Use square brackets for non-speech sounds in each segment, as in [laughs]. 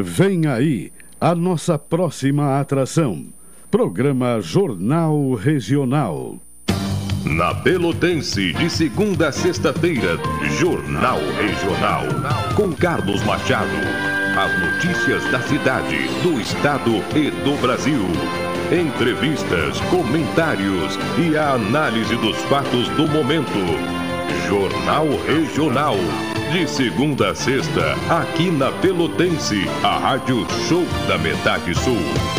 Vem aí a nossa próxima atração. Programa Jornal Regional. Na Pelotense, de segunda a sexta-feira, Jornal Regional. Com Carlos Machado. As notícias da cidade, do estado e do Brasil. Entrevistas, comentários e a análise dos fatos do momento. Jornal Regional. De segunda a sexta, aqui na Pelotense, a Rádio Show da Metade Sul.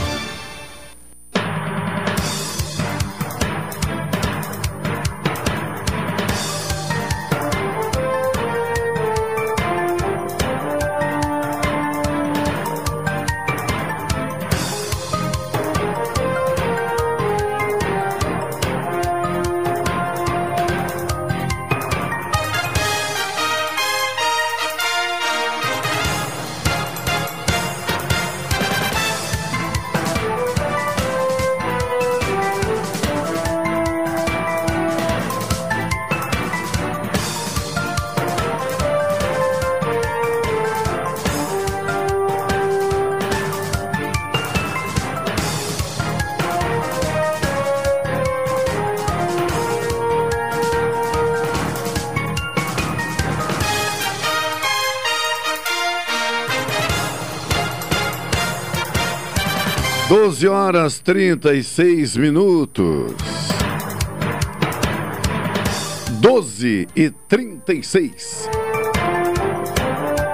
12 horas 36 minutos. 12 e 36.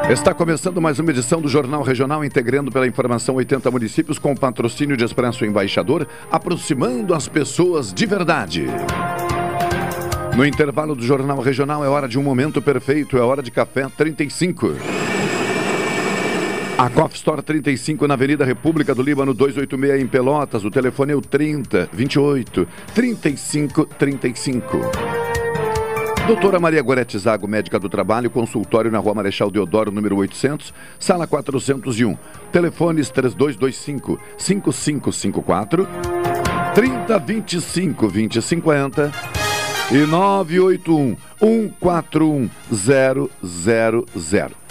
Está começando mais uma edição do Jornal Regional, integrando pela informação 80 municípios com patrocínio de Expresso Embaixador, aproximando as pessoas de verdade. No intervalo do Jornal Regional é hora de um momento perfeito, é hora de café 35. A Coffee Store 35 na Avenida República do Líbano 286 em Pelotas. O telefone é o 30 28 35 35. Doutora Maria Gorete Zago, médica do trabalho, consultório na Rua Marechal Deodoro, número 800, sala 401. Telefones 3225 5554 3025 2050 e 981 141 000.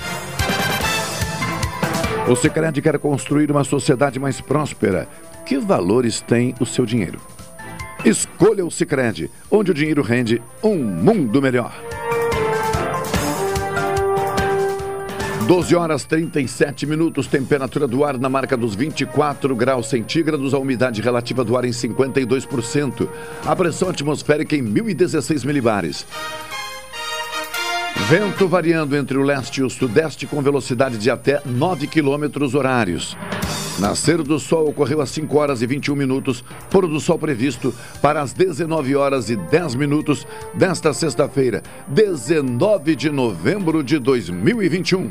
O Sicredi quer construir uma sociedade mais próspera. Que valores tem o seu dinheiro? Escolha o Sicredi, onde o dinheiro rende um mundo melhor. 12 horas 37 minutos, temperatura do ar na marca dos 24 graus centígrados, a umidade relativa do ar em 52%, a pressão atmosférica em 1016 milibares. Vento variando entre o leste e o sudeste com velocidade de até 9 km horários. Nascer do sol ocorreu às 5 horas e 21 minutos, pôr do sol previsto para as 19 horas e 10 minutos desta sexta-feira, 19 de novembro de 2021.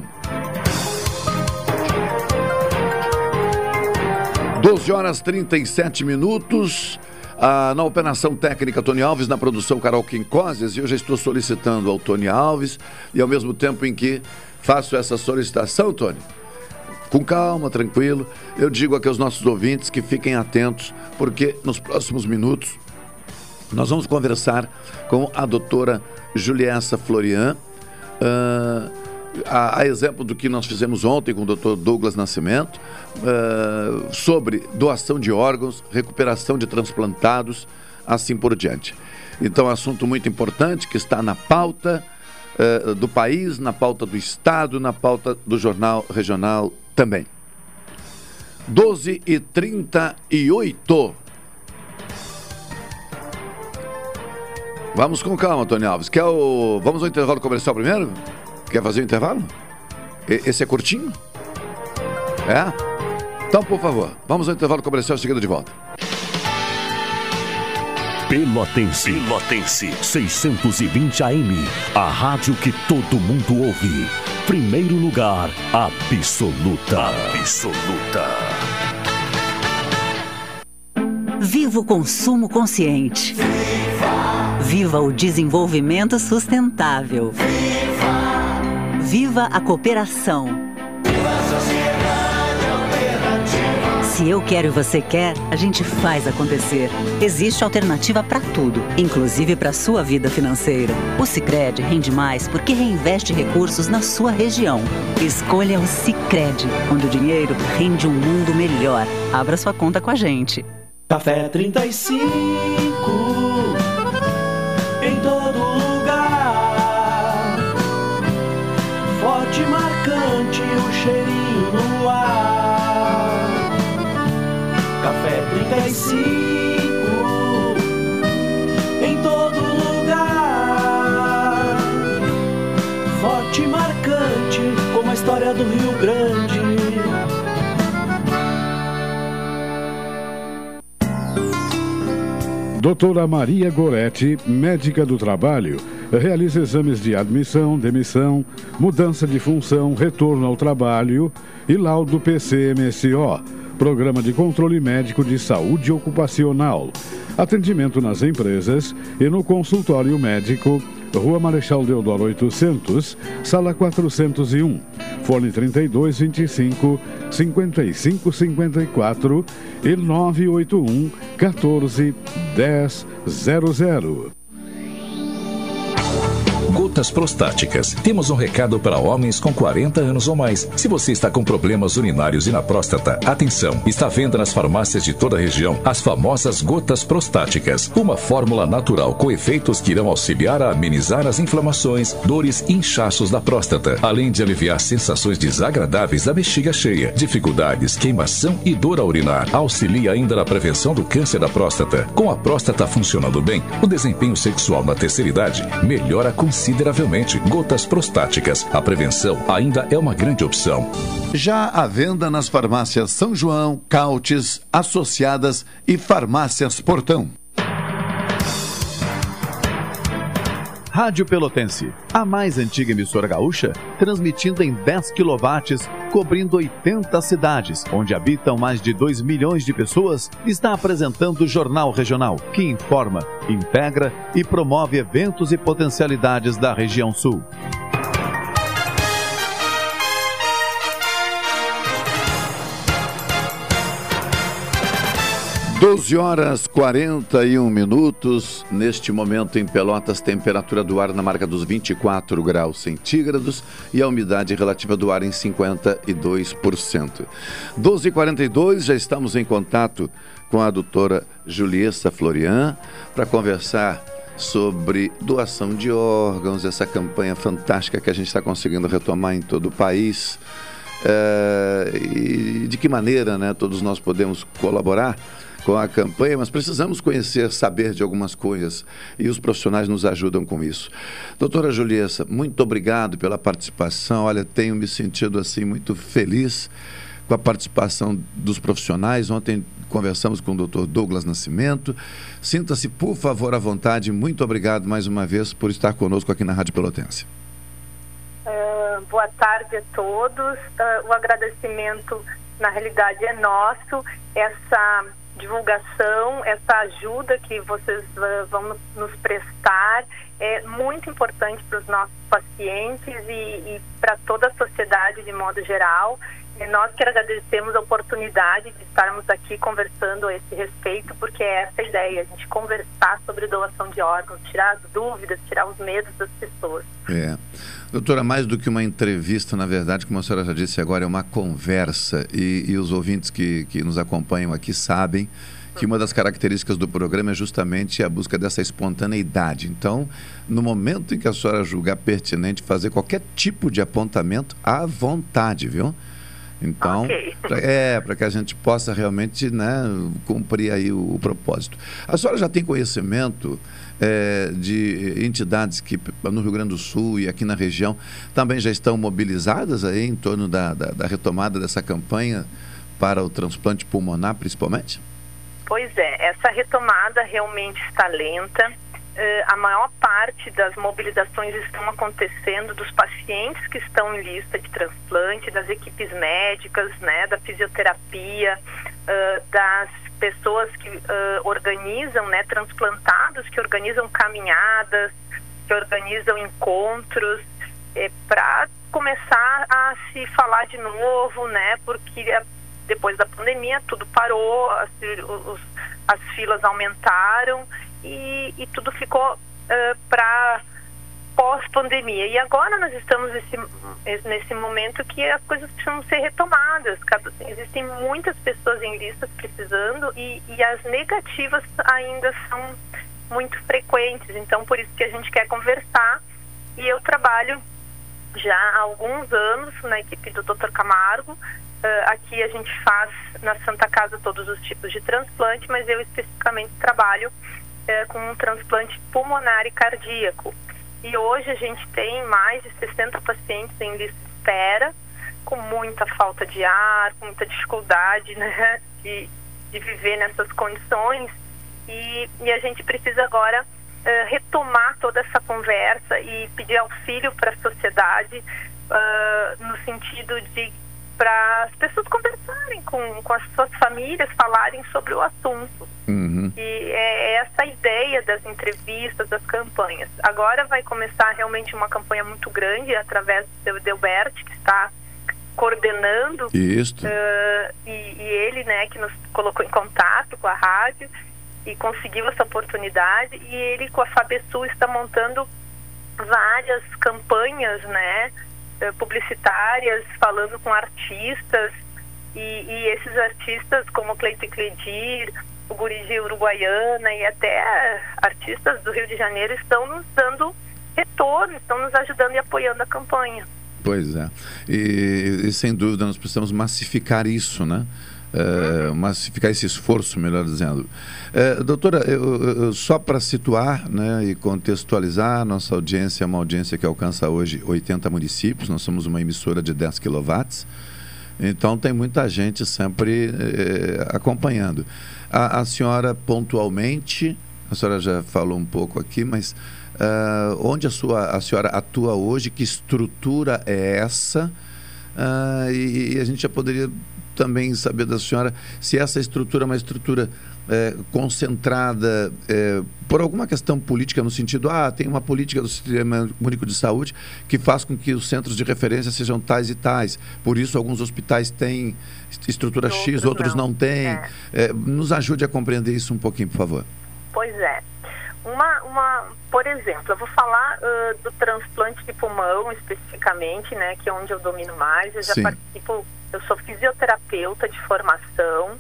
12 horas 37 minutos. Ah, na operação técnica, Tony Alves, na produção, Carol Quincoses, e eu já estou solicitando ao Tony Alves, e ao mesmo tempo em que faço essa solicitação, Tony, com calma, tranquilo, eu digo aqui aos nossos ouvintes que fiquem atentos, porque nos próximos minutos nós vamos conversar com a doutora Juliessa Florian. Uh, a, a, exemplo do que nós fizemos ontem com o Dr. Douglas Nascimento, uh, sobre doação de órgãos, recuperação de transplantados, assim por diante. Então, assunto muito importante que está na pauta uh, do país, na pauta do Estado, na pauta do Jornal Regional também. 12 e 38. Vamos com calma, Tony Alves. Quer o... Vamos ao intervalo comercial primeiro? Quer fazer o intervalo? Esse é curtinho? É? Então, por favor, vamos ao intervalo comercial seguido de volta. Pelotense. Pelotense. 620 AM. A rádio que todo mundo ouve. Primeiro lugar, absoluta. Absoluta. Viva o consumo consciente. Viva! Viva o desenvolvimento sustentável. Viva! Viva a cooperação. Se eu quero e você quer, a gente faz acontecer. Existe alternativa para tudo, inclusive para sua vida financeira. O Sicredi rende mais porque reinveste recursos na sua região. Escolha o Sicredi, onde o dinheiro rende um mundo melhor. Abra sua conta com a gente. Café 35 do Rio Grande. Doutora Maria Goretti, médica do trabalho, realiza exames de admissão, demissão, mudança de função, retorno ao trabalho e laudo PCMSO, Programa de Controle Médico de Saúde Ocupacional. Atendimento nas empresas e no consultório médico, Rua Marechal Deodoro 800, Sala 401. Fone 3225 5554 e 981 14 1000. Gotas prostáticas. Temos um recado para homens com 40 anos ou mais. Se você está com problemas urinários e na próstata, atenção! Está à venda nas farmácias de toda a região as famosas gotas prostáticas. Uma fórmula natural com efeitos que irão auxiliar a amenizar as inflamações, dores e inchaços da próstata, além de aliviar sensações desagradáveis da bexiga cheia, dificuldades, queimação e dor ao urinar. Auxilia ainda na prevenção do câncer da próstata. Com a próstata funcionando bem, o desempenho sexual na terceira idade melhora consideravelmente. Gotas prostáticas. A prevenção ainda é uma grande opção. Já à venda nas farmácias São João, Cautes, Associadas e Farmácias Portão. Rádio Pelotense, a mais antiga emissora gaúcha, transmitindo em 10 kW, cobrindo 80 cidades, onde habitam mais de 2 milhões de pessoas, está apresentando o Jornal Regional, que informa, integra e promove eventos e potencialidades da região sul. 12 horas 41 minutos. Neste momento em Pelotas, temperatura do ar na marca dos 24 graus centígrados e a umidade relativa do ar em 52%. 12h42, já estamos em contato com a doutora Juliessa Florian para conversar sobre doação de órgãos, essa campanha fantástica que a gente está conseguindo retomar em todo o país. É, e de que maneira né, todos nós podemos colaborar com a campanha, mas precisamos conhecer, saber de algumas coisas e os profissionais nos ajudam com isso. Doutora Juliessa, muito obrigado pela participação. Olha, tenho me sentido assim muito feliz com a participação dos profissionais. Ontem conversamos com o doutor Douglas Nascimento. Sinta-se, por favor, à vontade. Muito obrigado mais uma vez por estar conosco aqui na Rádio Pelotense. Uh, boa tarde a todos. Uh, o agradecimento, na realidade, é nosso. Essa divulgação, essa ajuda que vocês uh, vão nos prestar é muito importante para os nossos pacientes e, e para toda a sociedade de modo geral. E nós que agradecemos a oportunidade de estarmos aqui conversando a esse respeito, porque é essa a ideia, a gente conversar sobre doação de órgãos, tirar as dúvidas, tirar os medos das pessoas. É. Doutora, mais do que uma entrevista, na verdade, como a senhora já disse agora, é uma conversa. E, e os ouvintes que, que nos acompanham aqui sabem que uma das características do programa é justamente a busca dessa espontaneidade. Então, no momento em que a senhora julgar pertinente fazer qualquer tipo de apontamento, à vontade, viu? Então, Ok. pra- é, para que a gente possa realmente né, cumprir aí o, o propósito. A senhora já tem conhecimento é, de entidades que no Rio Grande do Sul e aqui na região também já estão mobilizadas aí em torno da, da, da retomada dessa campanha para o transplante pulmonar, principalmente? Pois é, essa retomada realmente está lenta. Eh, a maior parte das mobilizações estão acontecendo dos pacientes que estão em lista de transplante, das equipes médicas, né, da fisioterapia, eh, das pessoas que eh, organizam, né, transplantados, que organizam caminhadas, que organizam encontros, para começar a se falar de novo, né, porque depois da pandemia tudo parou, as, os, as filas aumentaram e, e tudo ficou uh, para pós-pandemia. E agora nós estamos nesse, nesse momento que as coisas precisam ser retomadas. Existem muitas pessoas em listas precisando e, e as negativas ainda são muito frequentes. Então, por isso que a gente quer conversar. E eu trabalho já há alguns anos na equipe do Dr. Camargo. Uh, aqui a gente faz na Santa Casa todos os tipos de transplante, mas eu especificamente trabalho uh, com um transplante pulmonar e cardíaco. E hoje a gente tem mais de 60 pacientes em lista de espera, com muita falta de ar, com muita dificuldade né, de, de viver nessas condições. E, e a gente precisa agora uh, retomar toda essa conversa e pedir auxílio para a sociedade uh, no sentido de para as pessoas conversarem com, com as suas famílias, falarem sobre o assunto. Uhum. E é essa a ideia das entrevistas, das campanhas. Agora vai começar realmente uma campanha muito grande através do Delbert, que está coordenando. Isso. Uh, e, e, ele, né, que nos colocou em contato com a rádio e conseguiu essa oportunidade. E ele, com a Fabesul, está montando várias campanhas, né, eh, publicitárias, falando com artistas. E, e esses artistas, como Cleiton Cledir, o Gurigi Uruguaiana e até artistas do Rio de Janeiro estão nos dando retorno, estão nos ajudando e apoiando a campanha. Pois é. E, e sem dúvida nós precisamos massificar isso, né? Uh, massificar esse esforço, melhor dizendo. Uh, doutora, eu, eu, só para situar né, e contextualizar, nossa audiência é uma audiência que alcança hoje 80 municípios, nós somos uma emissora de 10 quilowatts, então tem muita gente sempre eh, acompanhando. A, a, senhora pontualmente, a senhora já falou um pouco aqui, mas uh, onde a, sua, a senhora atua hoje, que estrutura é essa? Uh, e, e, a gente já poderia também saber da senhora se essa estrutura é uma estrutura é, concentrada é, por alguma questão política, no sentido, ah, tem uma política do Sistema Único de Saúde que faz com que os centros de referência sejam tais e tais. Por isso, alguns hospitais têm estrutura outros X, outros não, não têm. É. é. nos ajude a compreender isso um pouquinho, por favor. Pois é. Uma, uma, por exemplo, eu vou falar uh, do transplante de pulmão especificamente, né, que é onde eu domino mais. Eu já Sim. participo, eu sou fisioterapeuta de formação,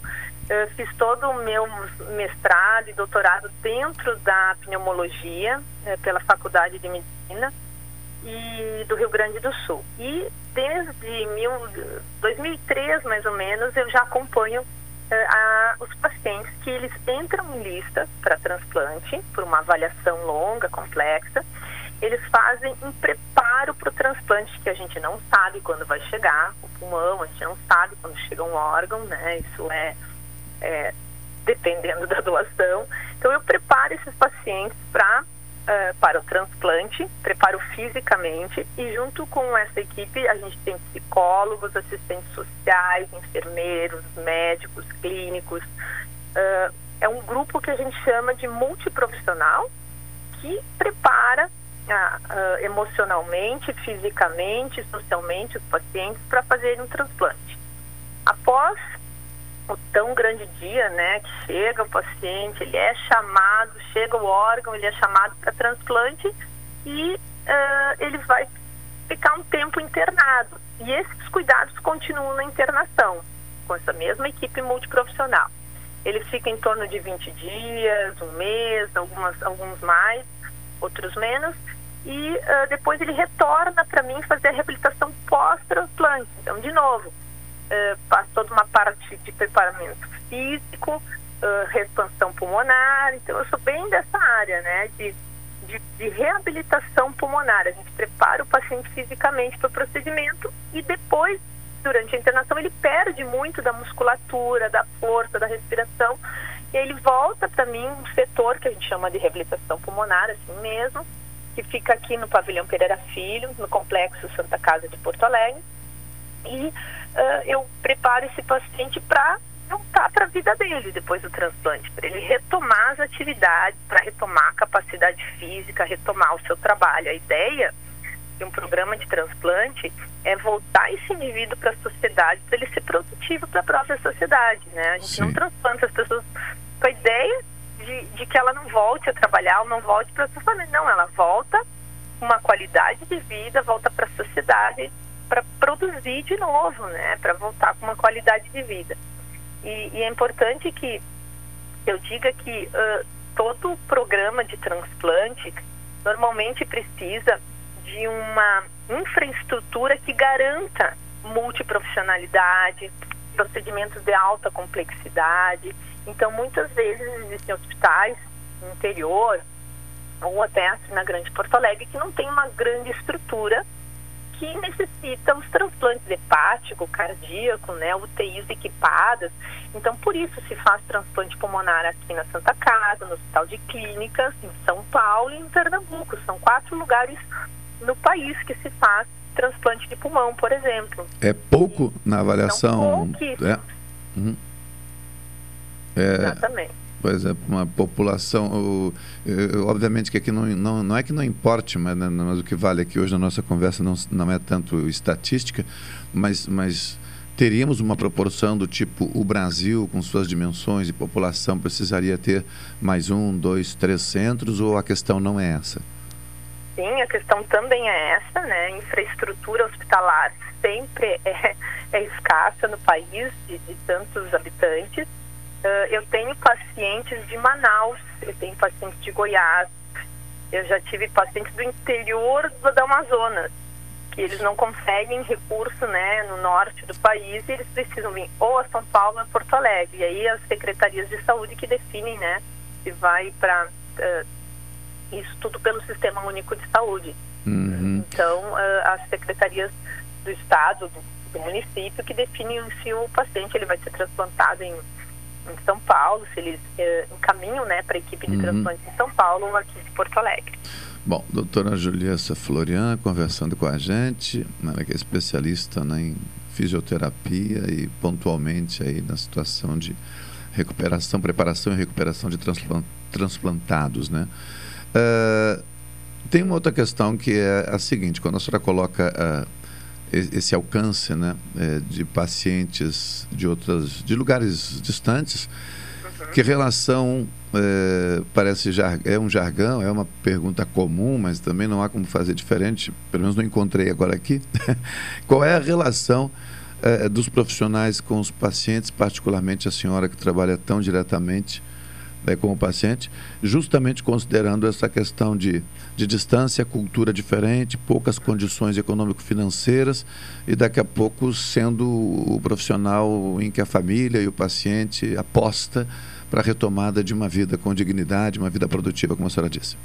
eu fiz todo o meu mestrado e doutorado dentro da pneumologia, né, pela Faculdade de Medicina e do Rio Grande do Sul. E desde mil, 2003, mais ou menos, eu já acompanho eh, a, os pacientes que eles entram em lista para transplante, por uma avaliação longa, complexa. Eles fazem um preparo para o transplante, que a gente não sabe quando vai chegar, o pulmão, a gente não sabe quando chega um órgão, né? Isso é é, dependendo [laughs] da doação. Então, eu preparo esses pacientes pra, uh, para o transplante, preparo fisicamente e, junto com essa equipe, a gente tem psicólogos, assistentes sociais, enfermeiros, médicos, clínicos. Uh, é um grupo que a gente chama de multiprofissional que prepara uh, emocionalmente, fisicamente, socialmente os pacientes para fazerem um transplante. Após o tão grande dia, né, que chega o paciente, ele é chamado, chega o órgão, ele é chamado para transplante e uh, ele vai ficar um tempo internado. E esses cuidados continuam na internação, com essa mesma equipe multiprofissional. Ele fica em torno de 20 dias, um mês, algumas, alguns mais, outros menos, e uh, depois ele retorna para mim fazer a reabilitação pós-transplante. Então, de novo, uh, faz toda uma parte de preparamento físico, uh, pulmonar. Então, eu sou bem dessa área, né, de, de, de reabilitação pulmonar. A gente prepara o paciente fisicamente para o procedimento e depois, durante a internação, ele perde muito da musculatura, da força, da respiração. E ele volta para mim um setor que a gente chama de reabilitação pulmonar, assim mesmo, que fica aqui no pavilhão Pereira Filho, no complexo Santa Casa de Porto Alegre. E uh, eu preparo esse paciente para voltar para a vida dele depois do transplante, para ele retomar as atividades, para retomar a capacidade física, retomar o seu trabalho. A ideia de um programa de transplante é voltar esse indivíduo para a sociedade, para ele ser produtivo para a própria sociedade, né? A gente Sim. não transplanta as pessoas com a ideia de, de que ela não volte a trabalhar ou não volte para a sua família. Não, ela volta com uma qualidade de vida, volta para a sociedade para produzir de novo, né? Para voltar com uma qualidade de vida. E, e é importante que eu diga que uh, todo programa de transplante normalmente precisa de uma infraestrutura que garanta multiprofissionalidade, procedimentos de alta complexidade. Então, muitas vezes existem hospitais no interior ou até na Grande Porto Alegre que não tem uma grande estrutura que necessita os transplantes hepático, cardíaco, né, UTIs equipadas. Então, por isso se faz transplante pulmonar aqui na Santa Casa, no Hospital de Clínicas, em São Paulo e em Pernambuco. São quatro lugares no país que se faz transplante de pulmão, por exemplo. É pouco na avaliação. Pouquíssimos. É. Uhum. É, Exatamente. Pois é, uma população. obviamente que aqui não, não, não é que não importe, mas, né, mas o que vale aqui hoje na nossa conversa não, não é tanto estatística, mas, mas teríamos uma proporção do tipo o Brasil, com suas dimensões de população, precisaria ter mais um, dois, três centros, ou a questão não é essa? Sim, a questão também é essa, né? Infraestrutura hospitalar sempre é, é escassa no país de, de tantos habitantes. Ah, eu tenho pacientes de Manaus, eu tenho pacientes de Goiás, eu já tive pacientes do interior do, Amazonas, que eles não conseguem recurso né, no norte do país e eles precisam vir ou a São Paulo ou a Porto Alegre. E aí as secretarias de saúde que definem né, se vai para isso tudo pelo Sistema Único de Saúde. Uhum. Então, ah, as secretarias do Estado, do, do município, que definem se o paciente ele vai ser transplantado em, em São Paulo, se eles eh, encaminham né, para a equipe de Uhum. transplante em São Paulo ou aqui em Porto Alegre. Bom, doutora Juliessa Florian conversando com a gente, ela que é especialista né, em fisioterapia e pontualmente aí na situação de recuperação, preparação e recuperação de transplan- transplantados, né? Ah, tem uma outra questão que é a seguinte, quando a senhora coloca e- esse alcance né, eh, de pacientes de outras, de lugares distantes, que relação eh, parece jar, é um jargão, é uma pergunta comum, mas também não há como fazer diferente, pelo menos não encontrei agora aqui. [laughs] Qual é a relação eh, dos profissionais com os pacientes, particularmente a senhora que trabalha tão diretamente né, com o paciente, justamente considerando essa questão de, de distância, cultura diferente, poucas condições econômico-financeiras e daqui a pouco sendo o profissional em que a família e o paciente aposta para a retomada de uma vida com dignidade, uma vida produtiva, como a senhora disse.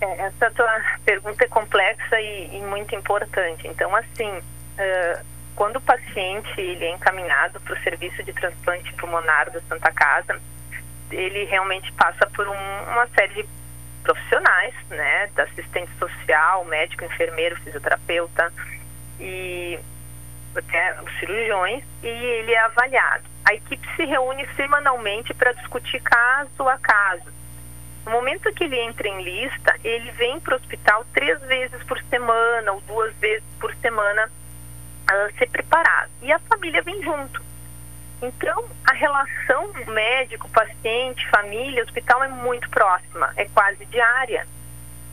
É, essa tua pergunta é complexa e, e muito importante. Então, assim, ah, quando o paciente ele é encaminhado para o serviço de transplante pulmonar da Santa Casa, ele realmente passa por um- uma série de profissionais, né, da assistente social, médico, enfermeiro, fisioterapeuta e até os cirurgiões, e ele é avaliado. A equipe se reúne semanalmente para discutir caso a caso. No momento que ele entra em lista, ele vem para o hospital três vezes por semana ou duas vezes por semana a ser preparado. E a família vem junto. Então, a relação médico, paciente, família, hospital é muito próxima, é quase diária.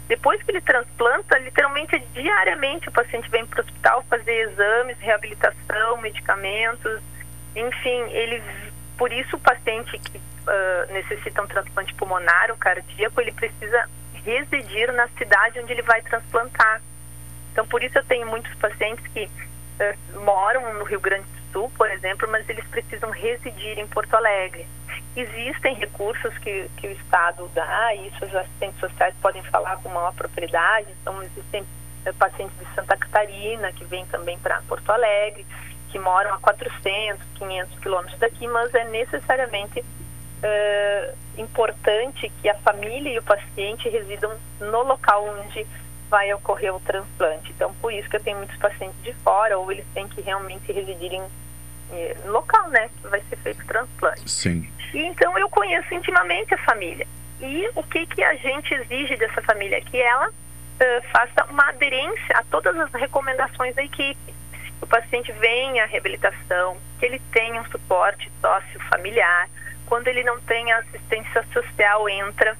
Depois que ele transplanta, literalmente é diariamente o paciente vem para o hospital fazer exames, reabilitação, medicamentos, enfim, ele por isso o paciente que ah, necessita um transplante pulmonar ou cardíaco, ele precisa residir na cidade onde ele vai transplantar. Então, por isso eu tenho muitos pacientes que eh, moram no Rio Grande do Sul, por exemplo, mas eles precisam residir em Porto Alegre. Existem recursos que, que o Estado dá, e isso os assistentes sociais podem falar com maior propriedade. Então, existem eh, pacientes de Santa Catarina que vêm também para Porto Alegre, que moram a 400, 500 quilômetros daqui, mas é necessariamente eh, importante que a família e o paciente residam no local onde vai ocorrer o transplante. Então, por isso que eu tenho muitos pacientes de fora, ou eles têm que realmente residir em, eh, no local, né, que vai ser feito o transplante. Sim. E então eu conheço intimamente a família. E o que que a gente exige dessa família? Que ela faça uma aderência a todas as recomendações da equipe. O paciente venha à reabilitação, que ele tenha um suporte sócio-familiar. Quando ele não tem assistência social, entra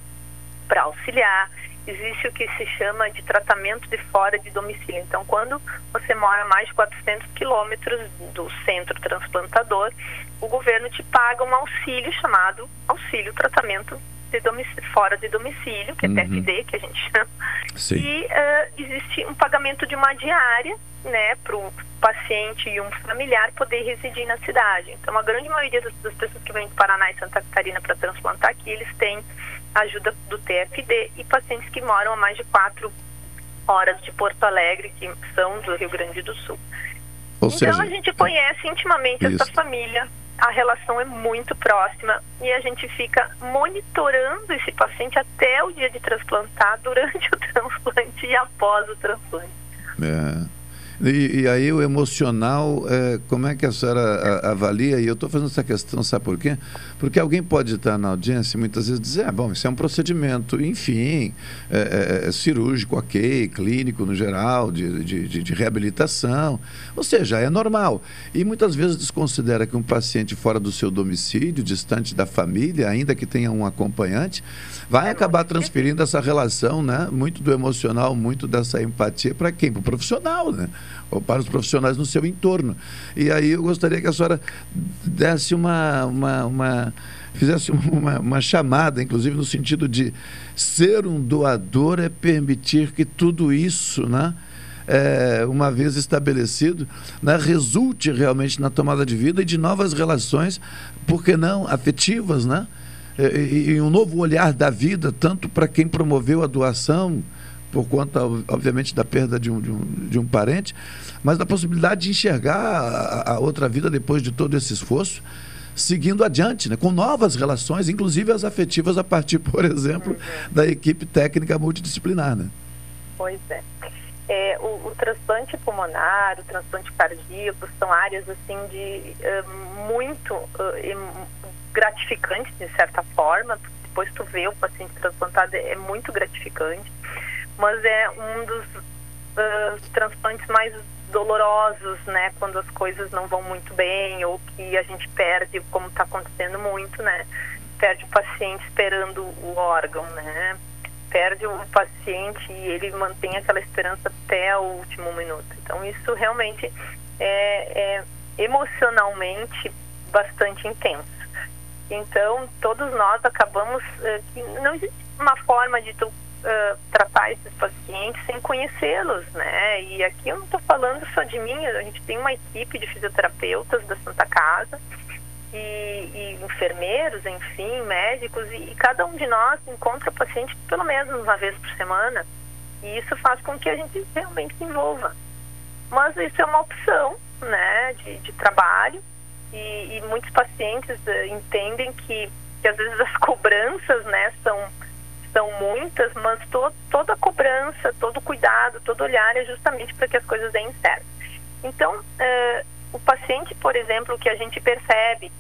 para auxiliar. Existe o que se chama de tratamento de fora de domicílio. Então, quando você mora a mais de 400 quilômetros do centro transplantador, o governo te paga um auxílio chamado auxílio tratamento de fora de domicílio, que é uhum. TFD, que a gente chama. Sim. E uh, existe um pagamento de uma diária né, para o paciente e um familiar poder residir na cidade. Então, a grande maioria das, das pessoas que vêm do Paraná e Santa Catarina para transplantar aqui, eles têm ajuda do TFD e pacientes que moram a mais de quatro horas de Porto Alegre, que são do Rio Grande do Sul. Ou então, seja, a gente conhece intimamente isso. essa família, a relação é muito próxima e a gente fica monitorando esse paciente até o dia de transplantar, durante o [laughs] transplante e após o transplante. É. E, e, aí o emocional, é, como é que a senhora avalia? E eu estou fazendo essa questão, sabe por quê? Porque alguém pode estar na audiência e muitas vezes dizer, ah, bom, isso é um procedimento, enfim, é, é, é cirúrgico, ok, clínico no geral, de, de, de, de, reabilitação, ou seja, é normal. E muitas vezes desconsidera que um paciente fora do seu domicílio, distante da família, ainda que tenha um acompanhante, vai acabar transferindo essa relação, né? Muito do emocional, muito dessa empatia para quem? Para o profissional, né? Ou para os profissionais no seu entorno. E aí eu gostaria que a senhora desse uma, uma, uma fizesse uma, uma, chamada, inclusive no sentido de ser um doador é permitir que tudo isso, né, é, uma vez estabelecido, né, resulte realmente na tomada de vida e de novas relações, por que não afetivas, né? E, e um novo olhar da vida, tanto para quem promoveu a doação, por conta, obviamente, da perda de um, de um, de um parente, mas da possibilidade de enxergar a, a, outra vida depois de todo esse esforço, seguindo adiante, né, com novas relações, inclusive as afetivas, a partir, [laughs] por exemplo, uhum. da equipe técnica multidisciplinar. Né? Pois é. é o, o, transplante pulmonar, o transplante cardíaco são áreas assim de uh, muito uh, gratificantes, de certa forma. Depois tu vê o paciente transplantado, é muito gratificante mas é um dos uh, transplantes mais dolorosos, né, quando as coisas não vão muito bem ou que a gente perde, como está acontecendo muito, né, perde o paciente esperando o órgão, né, perde o paciente e ele mantém aquela esperança até o último minuto. Então isso realmente é, é emocionalmente bastante intenso. Então todos nós acabamos uh, que não existe uma forma de tu uh, tratar esses pacientes sem conhecê-los, né? E aqui eu não estou falando só de mim, a gente tem uma equipe de fisioterapeutas da Santa Casa e, e enfermeiros, enfim, médicos, e, e, cada um de nós encontra paciente pelo menos uma vez por semana. E isso faz com que a gente realmente se envolva. Mas isso é uma opção, né, de, de trabalho e, e muitos pacientes uh, entendem que, que às vezes as [laughs] cobranças, né, são são muitas, mas to, toda cobrança, todo cuidado, todo olhar é justamente para que as coisas deem certo. Então, uh, o paciente, por exemplo, que a gente percebe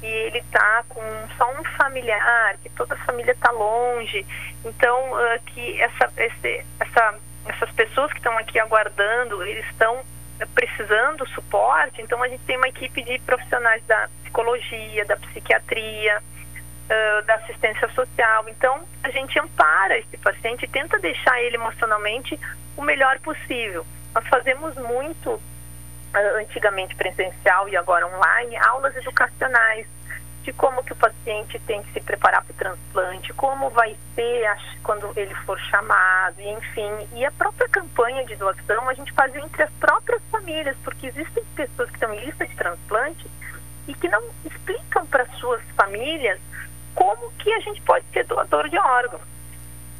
que ele está com só um familiar, que toda a família está longe, então uh, que essa, esse, essa, essas pessoas que estão aqui aguardando, eles estão precisando suporte, então a gente tem uma equipe de profissionais da psicologia, da psiquiatria, uh, da assistência social. Então, a gente ampara esse paciente e tenta deixar ele emocionalmente o melhor possível. Nós fazemos muito, uh, antigamente presencial e agora online, aulas educacionais de como que o paciente tem que se preparar para o transplante, como vai ser quando ele for chamado, e enfim. E a própria campanha de doação a gente faz entre as próprias famílias, porque existem pessoas que estão em lista de transplante e que não explicam para suas famílias como que a gente pode ser doador de órgãos.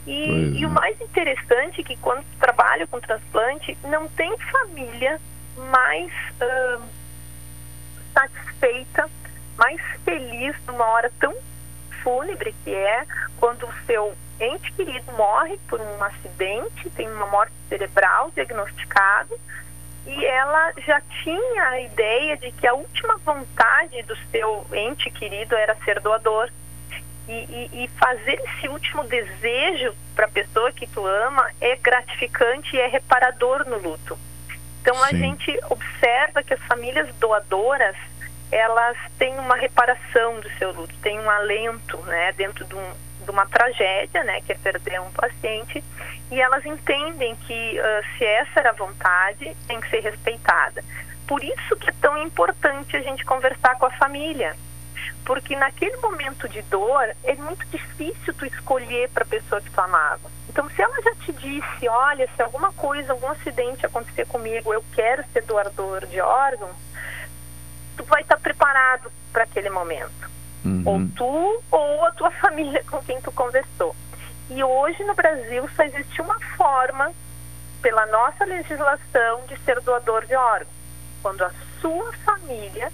E, e o é. mais interessante é que quando trabalha com transplante, não tem família mais uh, satisfeita, mais feliz numa hora tão fúnebre que é quando o seu ente querido morre por um acidente, tem uma morte cerebral diagnosticada e ela já tinha a ideia de que a última vontade do seu ente querido era ser doador. E, e, e fazer esse último desejo para a pessoa que tu ama é gratificante e é reparador no luto. Então Sim. a gente observa que as famílias doadoras elas têm uma reparação do seu luto, têm um alento, né, dentro de, um, de uma tragédia, né, que é perder um paciente, e elas entendem que uh, se essa era a vontade, tem que ser respeitada. Por isso que é tão importante a gente conversar com a família, porque naquele momento de dor é muito difícil tu escolher para a pessoa que tu amava. Então, se ela já te disse, olha, se alguma coisa, algum acidente acontecer comigo, eu quero ser doador de órgãos, tu vai estar preparado para aquele momento. Uhum. Ou tu ou a tua [laughs] família com quem tu conversou. E hoje no Brasil só existe uma forma, pela nossa legislação, de ser doador de órgãos. Quando a sua família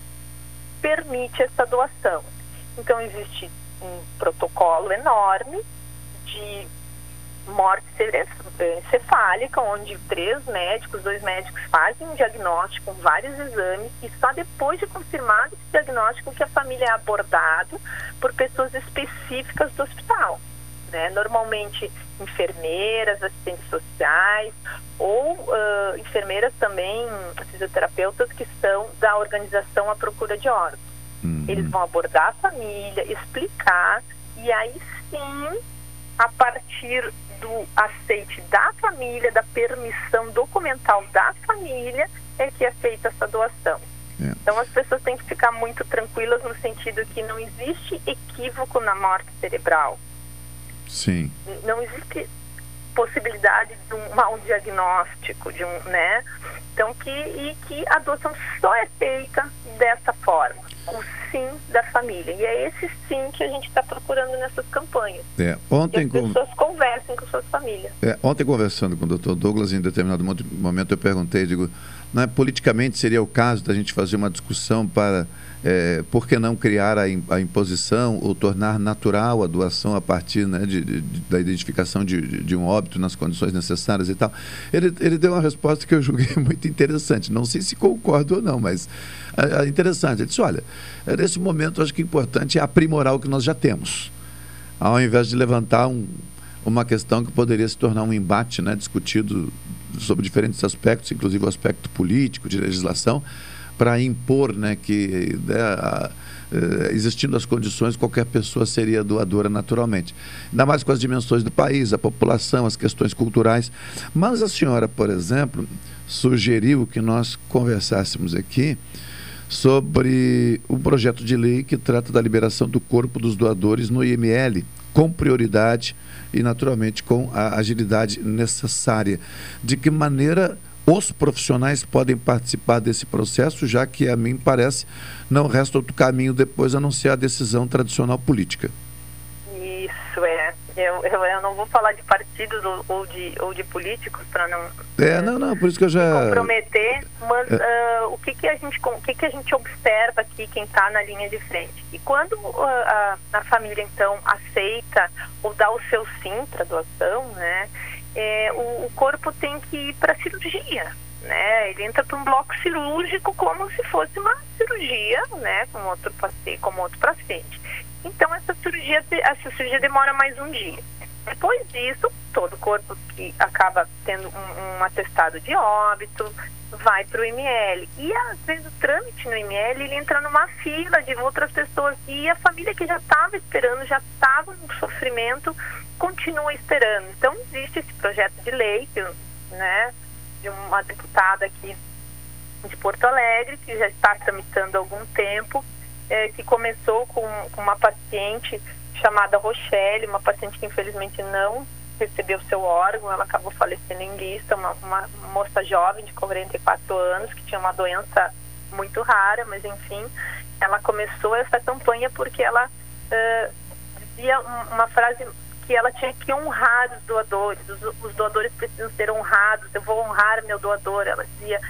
permite essa doação. Então existe um protocolo enorme de morte encefálica, onde três médicos, dois médicos fazem um diagnóstico com vários exames e só depois de confirmado esse diagnóstico que a família é abordada por pessoas específicas do hospital. Né? Normalmente enfermeiras, assistentes sociais ou uh, enfermeiras também, fisioterapeutas que estão da organização à procura de órgãos. Uhum. Eles vão abordar a família, explicar e aí sim, a partir do aceite da família, da permissão documental da família, é que é feita essa doação. É. Então as pessoas têm que ficar muito tranquilas no sentido que não existe equívoco na morte cerebral. Sim. Não existe possibilidade de um mau diagnóstico, de um, né? Então que e que a adoção só é feita dessa forma o sim da família. E é esse sim que a gente está procurando nessas campanhas. É, ontem que as pessoas com... conversem com suas famílias. É, ontem, conversando com o doutor Douglas, em determinado momento eu perguntei, digo, não é, politicamente seria o caso da gente fazer uma discussão para é, por que não criar a, a, imposição ou tornar natural a doação a partir né, de, de, da identificação de, de, um óbito nas condições necessárias e tal? Ele, ele deu uma resposta que eu julguei [laughs] muito interessante. Não sei se concordo ou não, mas é, é interessante. Ele disse: olha, nesse momento acho que o importante é aprimorar o que nós já temos, ao invés de levantar um, uma questão que poderia se tornar um embate né, discutido sobre diferentes aspectos, inclusive o aspecto político, de legislação para impor né, que né, a, eh, existindo as condições, qualquer pessoa seria doadora naturalmente. Ainda mais com as dimensões do país, a população, as questões culturais. Mas a senhora, por exemplo, sugeriu que nós conversássemos aqui sobre um projeto de lei que trata da liberação do corpo dos doadores no IML, com prioridade e, naturalmente, com a agilidade necessária. De que maneira os profissionais podem participar desse processo, já que, a mim parece, não resta outro caminho depois a não ser a decisão tradicional política. Isso é. Eu, eu, eu não vou falar de partidos ou, ou de, ou de políticos para não. É, não, não, por isso que eu já. Comprometer, mas é. uh, o que, que, a gente, o que, que a gente observa aqui, quem está na linha de frente? E quando uh, a, a família, então, aceita ou dá o seu sim para doação, né? É, o, o, corpo tem que ir para cirurgia, né? Ele entra para um bloco cirúrgico como se fosse uma cirurgia, né? Como outro paciente, como outro paciente. Então essa cirurgia, essa cirurgia demora mais um dia. Depois disso, todo o corpo que acaba tendo um, um atestado de óbito vai para o IML. E às vezes o trâmite no IML ele entra numa fila de outras pessoas e a família que já estava esperando, já estava no sofrimento, continua esperando. Então existe esse projeto de lei que, né, de uma deputada aqui de Porto Alegre que já está tramitando há algum tempo, é, que começou com, com uma paciente chamada Rochelle, uma paciente que infelizmente não recebeu seu órgão, ela acabou falecendo em lista, uma, uma moça jovem de 44 anos que tinha uma doença muito rara, mas enfim, ela começou essa campanha porque ela uh, dizia uma frase que ela tinha que honrar os doadores, os, os, doadores precisam ser honrados, eu vou honrar meu doador, ela dizia.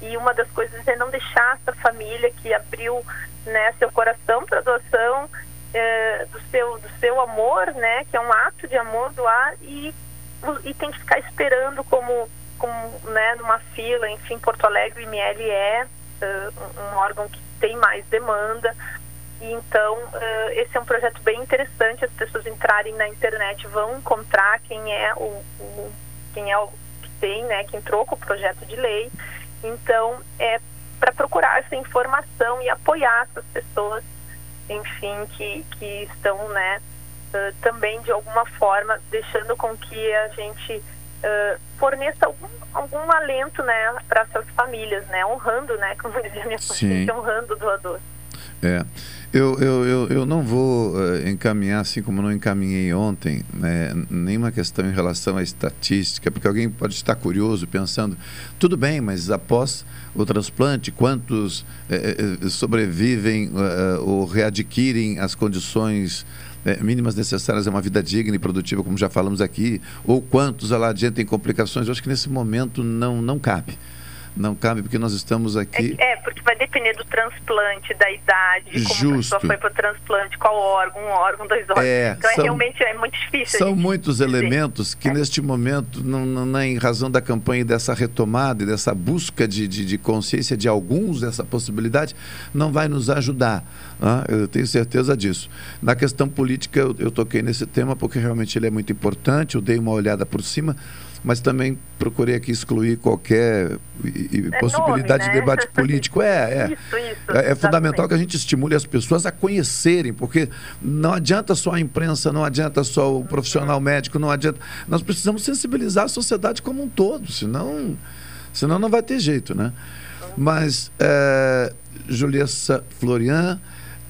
E uma das coisas é não deixar essa família que abriu né, seu coração para doação, é, do, seu, do seu amor, né, que é um ato de amor doar, e, e tem que ficar esperando como, como né, numa fila, enfim, Porto Alegre, o é uh, um órgão que tem mais demanda, E então, uh, esse é um projeto bem interessante. As pessoas entrarem na internet vão encontrar quem é o, o quem é o que tem, né, quem com o projeto de lei. Então, é para procurar essa informação e apoiar essas pessoas, enfim, que, que estão, né, uh, também de alguma forma deixando com que a gente uh, forneça algum, algum alento, né, para essas famílias, né, honrando, né, como dizia minha paciente, [laughs] honrando o doador. É. Eu, eu, eu, eu não vou uh, encaminhar, assim como não encaminhei ontem, né, nenhuma questão em relação à estatística, porque alguém pode estar curioso pensando, tudo bem, mas após o transplante, quantos uh, sobrevivem uh, ou readquirem as condições mínimas necessárias a uma vida digna e produtiva, como já falamos aqui, ou quantos lá têm complicações? Eu acho que nesse momento não, não cabe não cabe porque nós estamos aqui. É, é, porque vai depender do transplante, da idade, como Justo. a pessoa foi para o transplante, qual órgão, um órgão, dois órgãos. É, então é são, é realmente é muito difícil. São muitos dizer. elementos que é. neste momento, não, não, em razão da campanha e dessa retomada e dessa busca de, de, de, consciência de alguns dessa possibilidade, não vai nos ajudar. Ah, eu tenho certeza disso. Na questão política, eu, eu toquei nesse tema porque realmente ele é muito importante, eu dei uma olhada por cima mas também procurei aqui excluir qualquer é possibilidade nome, né? de debate [laughs] político. É, é. Isso, isso, é, é fundamental que a gente estimule as pessoas a conhecerem, porque não adianta só a imprensa, não adianta só o profissional médico, não adianta. Nós precisamos sensibilizar a sociedade como um todo, senão, senão não vai ter jeito, né? Mas, é, Juliessa Florian,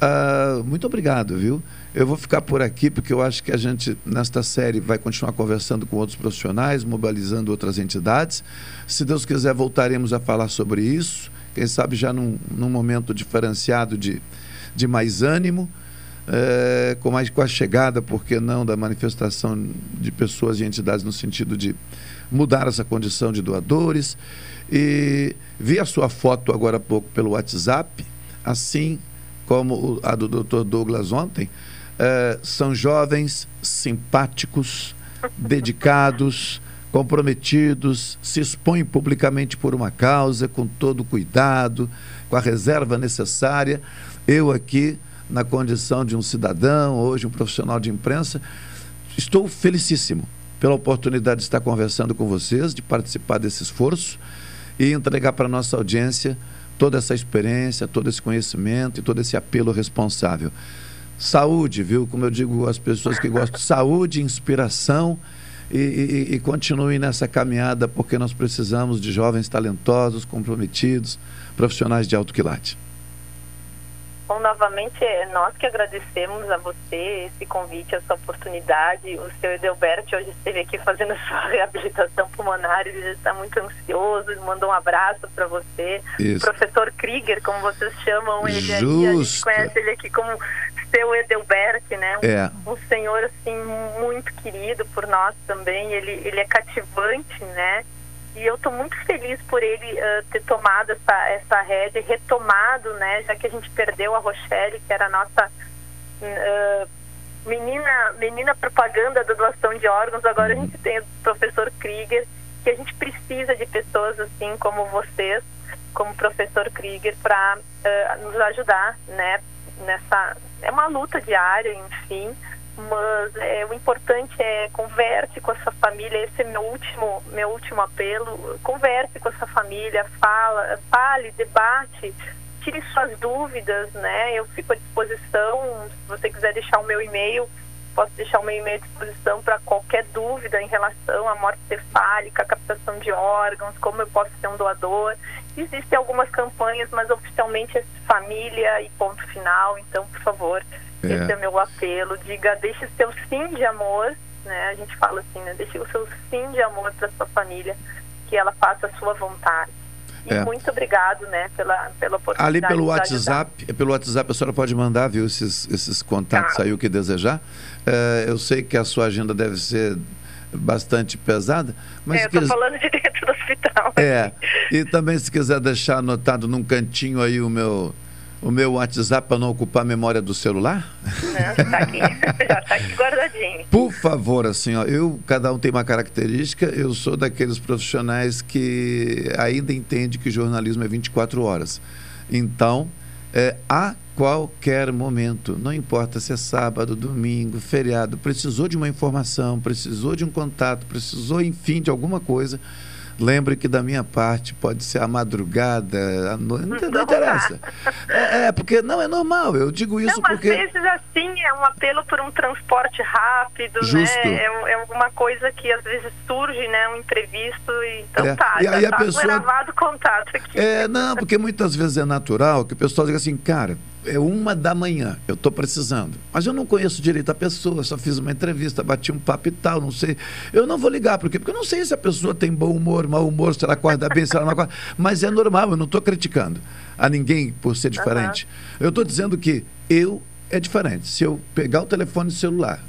uh, muito obrigado, viu? Eu vou ficar por aqui porque eu acho que a gente, nesta série, vai continuar conversando com outros profissionais, mobilizando outras entidades. Se Deus quiser, voltaremos a falar sobre isso. Quem sabe já num, num momento diferenciado de, de mais ânimo. É, com, mais, com a chegada, por que não, da manifestação de pessoas e entidades no sentido de mudar essa condição de doadores. E vi a sua foto agora há pouco pelo WhatsApp, assim como a do Dr. Douglas ontem. Eh, são jovens simpáticos, dedicados, comprometidos, se expõem publicamente por uma causa, com todo cuidado, com a reserva necessária. Eu aqui, na condição de um cidadão, hoje um profissional de imprensa, estou felicíssimo pela oportunidade de estar conversando com vocês, de participar desse esforço e entregar para a nossa audiência toda essa experiência, todo esse conhecimento e todo esse apelo responsável. Saúde, viu? Como eu digo às pessoas que gostam, saúde, inspiração e, e, e continuem nessa caminhada, porque nós precisamos de jovens talentosos, comprometidos, profissionais de alto quilate. Bom, novamente, é nós que agradecemos a você esse convite, essa oportunidade. O seu Edelberto hoje esteve aqui fazendo [laughs] sua reabilitação pulmonar, ele já está muito ansioso, ele mandou um abraço para você. Isso. O professor Krieger, como vocês chamam ele Justo. aqui, a gente conhece ele aqui como seu Edelbert, né? Um, é. um senhor, assim, muito querido por nós também. Ele, ele é cativante, né? E eu estou muito feliz por ele uh, ter tomado essa, essa rédea, retomado, né? Já que a gente perdeu a Rochelle, que era a nossa uh, menina, menina propaganda da doação de órgãos, agora a gente tem o professor Krieger, que a gente precisa de pessoas assim como vocês, como o professor Krieger, para uh, nos ajudar, né? Nessa, é uma luta diária, enfim, mas é, o importante é converse com essa família, esse é meu último, meu último apelo, converse com essa família, fala, fale, debate, tire suas dúvidas, né? Eu fico à disposição, se você quiser deixar o meu e-mail, posso deixar o meu e-mail à disposição para qualquer dúvida em relação à morte cefálica, captação de órgãos, como eu posso ser um doador. Existem algumas campanhas, mas oficialmente é família e ponto final, então, por favor, é. esse é o meu apelo. Diga, deixe o seu sim de amor, né? A gente fala assim, né? Deixe o seu sim de amor para sua família, que ela faça a sua vontade. E é. muito obrigado, né, pela, pela oportunidade. Ali pelo WhatsApp, pelo WhatsApp a senhora pode mandar, viu, esses, esses contatos tá. aí, o que desejar. É, eu sei que a sua agenda deve ser bastante pesada. Mas é, eu estou falando [laughs] de dentro do hospital. É, e também se quiser deixar anotado num cantinho aí o meu o meu WhatsApp para não ocupar a memória do celular? Não, está aqui. [laughs] Já está aqui guardadinho. Por favor, assim, ó, eu, cada um tem uma característica, eu sou daqueles profissionais que ainda entende que jornalismo é 24 horas. Então, é, há qualquer momento, não importa se é sábado, domingo, feriado, precisou de uma informação, precisou de um contato, precisou, enfim, de alguma coisa, Lembre que da minha parte pode ser a madrugada, a noite, não, não interessa. É, é, porque não é normal. Eu digo isso não, porque. Às vezes assim é um apelo por um transporte rápido, Justo. né? É, é alguma coisa que às vezes surge, né? Um imprevisto e então É, tá. e aí já a tá pessoa- contato aqui. É, não, porque muitas vezes é natural que o pessoal diga assim, cara, é uma da manhã, eu estou precisando. Mas eu não conheço direito a pessoa, só fiz uma entrevista, bati um papo e tal, não sei. Eu não vou ligar, por quê? Porque eu não sei se a pessoa tem bom humor, mau humor, se ela acorda bem, se ela não acorda. Mas é normal, eu não estou criticando a ninguém por ser diferente. Eu estou dizendo que eu é diferente. Se eu pegar o telefone celular,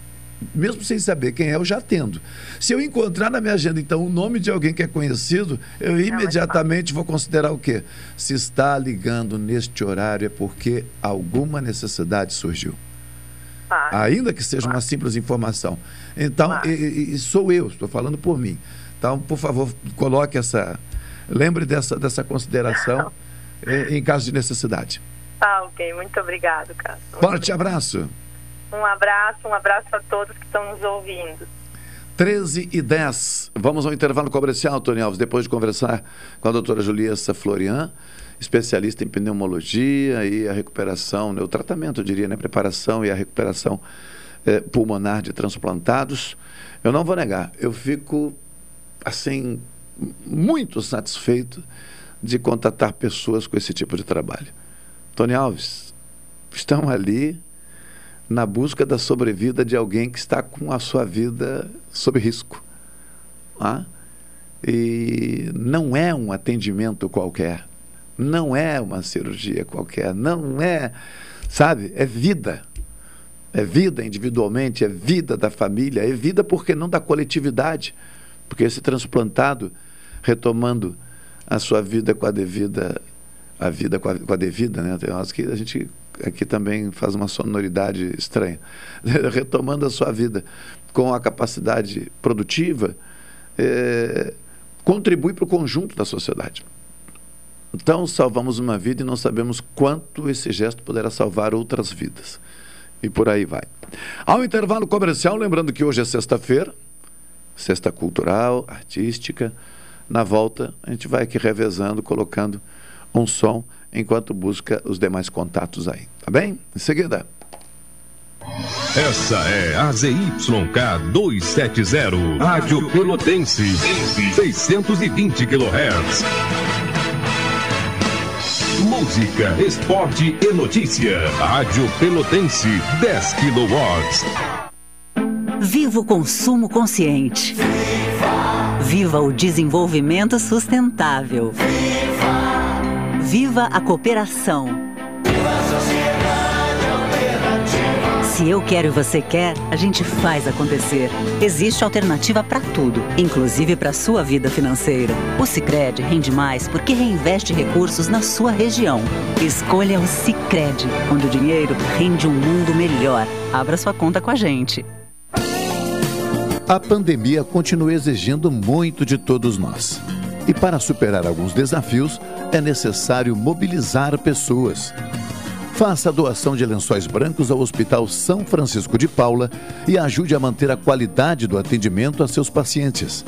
mesmo sem saber quem é, eu já atendo. Se eu encontrar na minha agenda, então, o nome de alguém que é conhecido, eu imediatamente vou considerar o quê? Se está ligando neste horário é porque alguma necessidade surgiu. Tá. Ainda que seja uma simples informação. Então, e, e- e sou eu, estou falando por mim. Então, por favor, coloque essa. Lembre dessa, dessa consideração [laughs] eh, em caso de necessidade. Tá, ok. Muito obrigado, Cássio. Forte abraço. Um abraço, um abraço a todos que estão nos ouvindo. 13 e 10. Vamos ao intervalo comercial, Tony Alves, depois de conversar com a doutora Juliessa Florian, especialista em pneumologia e a recuperação, né, o tratamento, eu diria, né, preparação e a recuperação eh, pulmonar de transplantados. Eu não vou negar, eu fico, assim, muito satisfeito de contatar pessoas com esse tipo de trabalho. Tony Alves, estão ali na busca da sobrevida de alguém que está com a sua vida sob risco. ah? E não é um atendimento qualquer, não é uma cirurgia qualquer, não é, sabe, é vida. É vida individualmente, é vida da família, é vida porque não da coletividade. Porque esse transplantado, retomando a sua vida com a devida, a vida com a, com a devida, né? Tem horas que a gente aqui também faz uma sonoridade estranha. [laughs] retomando a sua vida com a capacidade produtiva, eh, contribui para o conjunto da sociedade. Então, salvamos uma vida e não sabemos quanto esse gesto poderá salvar outras vidas. E por aí vai. Ao intervalo comercial, lembrando que hoje é sexta-feira, sexta cultural, artística. Na volta, a gente vai aqui revezando, colocando um som enquanto busca os demais contatos aí. Tá bem? Em seguida. Essa é a ZYK 270, Rádio Pelotense, 620 kHz. Música, esporte e notícia. Rádio Pelotense, 10 kW. Viva o consumo consciente. Viva o desenvolvimento sustentável. Viva a cooperação. Se eu quero e você quer, a gente faz acontecer. Existe alternativa para tudo, inclusive para sua vida financeira. O Sicredi rende mais porque reinveste recursos na sua região. Escolha o Sicredi, onde o dinheiro rende um mundo melhor. Abra sua conta com a gente. A pandemia continua exigindo muito de todos nós. E para superar alguns desafios, é necessário mobilizar pessoas. Faça a doação de lençóis brancos ao Hospital São Francisco de Paula e ajude a manter a qualidade do atendimento a seus pacientes.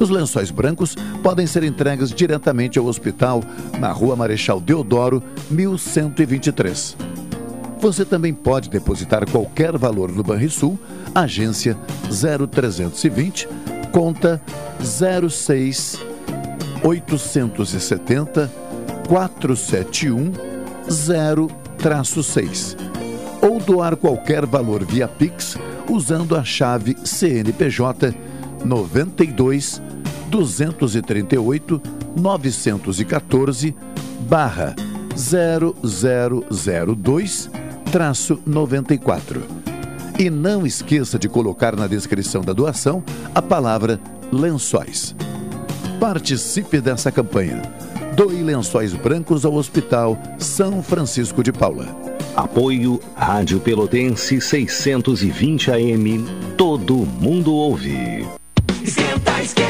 Os lençóis brancos podem ser entregues diretamente ao hospital na Rua Marechal Deodoro, 1123. Você também pode depositar qualquer valor no Banrisul, agência 0320, conta 06 870 471 0-6. Ou doar qualquer valor via Pix usando a chave CNPJ 92 238 914 barra 0002 traço 94. E não esqueça de colocar na descrição da doação a palavra lençóis. Participe dessa campanha. Doe lençóis brancos ao Hospital São Francisco de Paula. Apoio Rádio Pelotense 620 AM. Todo mundo ouve. Esquenta, esquenta, esquenta,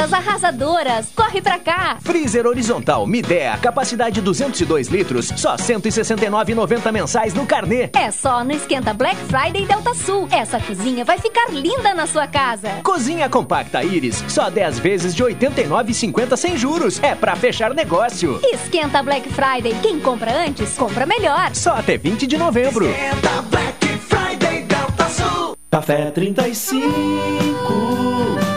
Ofertas arrasadoras. Corre pra cá! Freezer horizontal Midea, capacidade 202 litros, só 169,90 mensais no carnê. É só no Esquenta Black Friday Delta Sul. Essa cozinha vai ficar linda na sua casa. Cozinha compacta Iris, só 10 vezes de 89,50 sem juros. É pra fechar negócio. Esquenta Black Friday. Quem compra antes, compra melhor. Só até 20 de novembro. Esquenta Black Friday Delta Sul. Café 35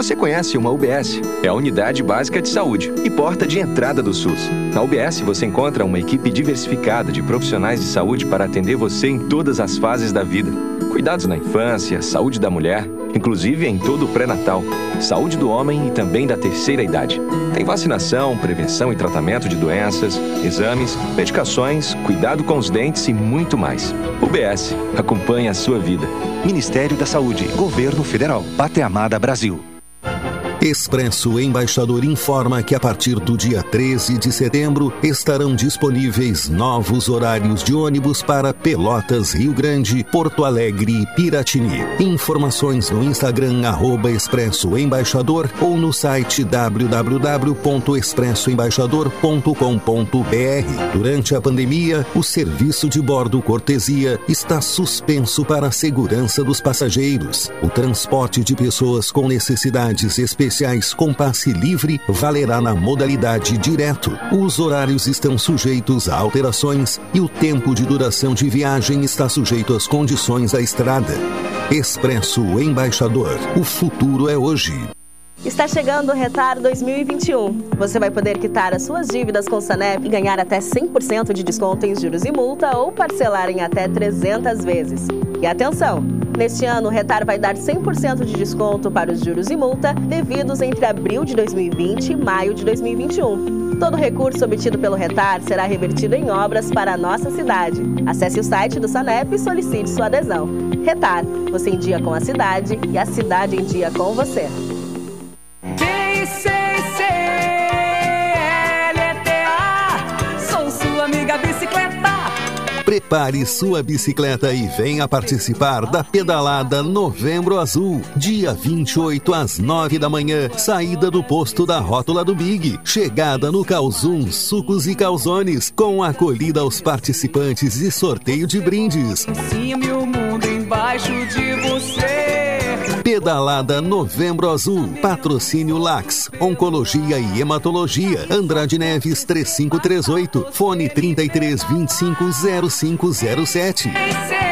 Você conhece uma UBS? É a Unidade Básica de Saúde e porta de entrada do SUS. Na UBS você encontra uma equipe diversificada de profissionais de saúde para atender você em todas as fases da vida. Cuidados na infância, saúde da mulher, inclusive em todo o pré-natal, saúde do homem e também da terceira idade. Tem vacinação, prevenção e tratamento de doenças, exames, medicações, cuidado com os dentes e muito mais. UBS, acompanhe a sua vida. Ministério da Saúde, Governo Federal, Pátria Amada Brasil. Expresso Embaixador informa que a partir do dia 13 de setembro estarão disponíveis novos horários de ônibus para Pelotas, Rio Grande, Porto Alegre e Piratini. Informações no Instagram arroba Expresso Embaixador ou no site www.expressoembaixador.com.br. Durante a pandemia, o serviço de bordo cortesia está suspenso para a segurança dos passageiros. O transporte de pessoas com necessidades especiais com passe livre valerá na modalidade direto. Os horários estão sujeitos a alterações e o tempo de duração de viagem está sujeito às condições da estrada. Expresso Embaixador. O futuro é hoje. Está chegando o Retar 2021. Você vai poder quitar as suas dívidas com o Sanep e ganhar até 100% de desconto em juros e multa ou parcelar em até 300 vezes. E atenção! Neste ano, o Retar vai dar 100% de desconto para os juros e multa devidos entre abril de 2020 e maio de 2021. Todo recurso obtido pelo Retar será revertido em obras para a nossa cidade. Acesse o site do Sanep e solicite sua adesão. Retar, você em dia com a cidade e a cidade em dia com você. Sou sua amiga bicicleta. Prepare sua bicicleta e venha participar da pedalada Novembro Azul, dia 28 às 9 da manhã, saída do posto da Rótula do Big, chegada no Calzum Sucos e Calzones, com acolhida aos participantes e sorteio de brindes. Cima e o mundo embaixo de você. Pedalada Novembro Azul. Patrocínio Lax, Oncologia e Hematologia. Andrade Neves 3538. Fone 3325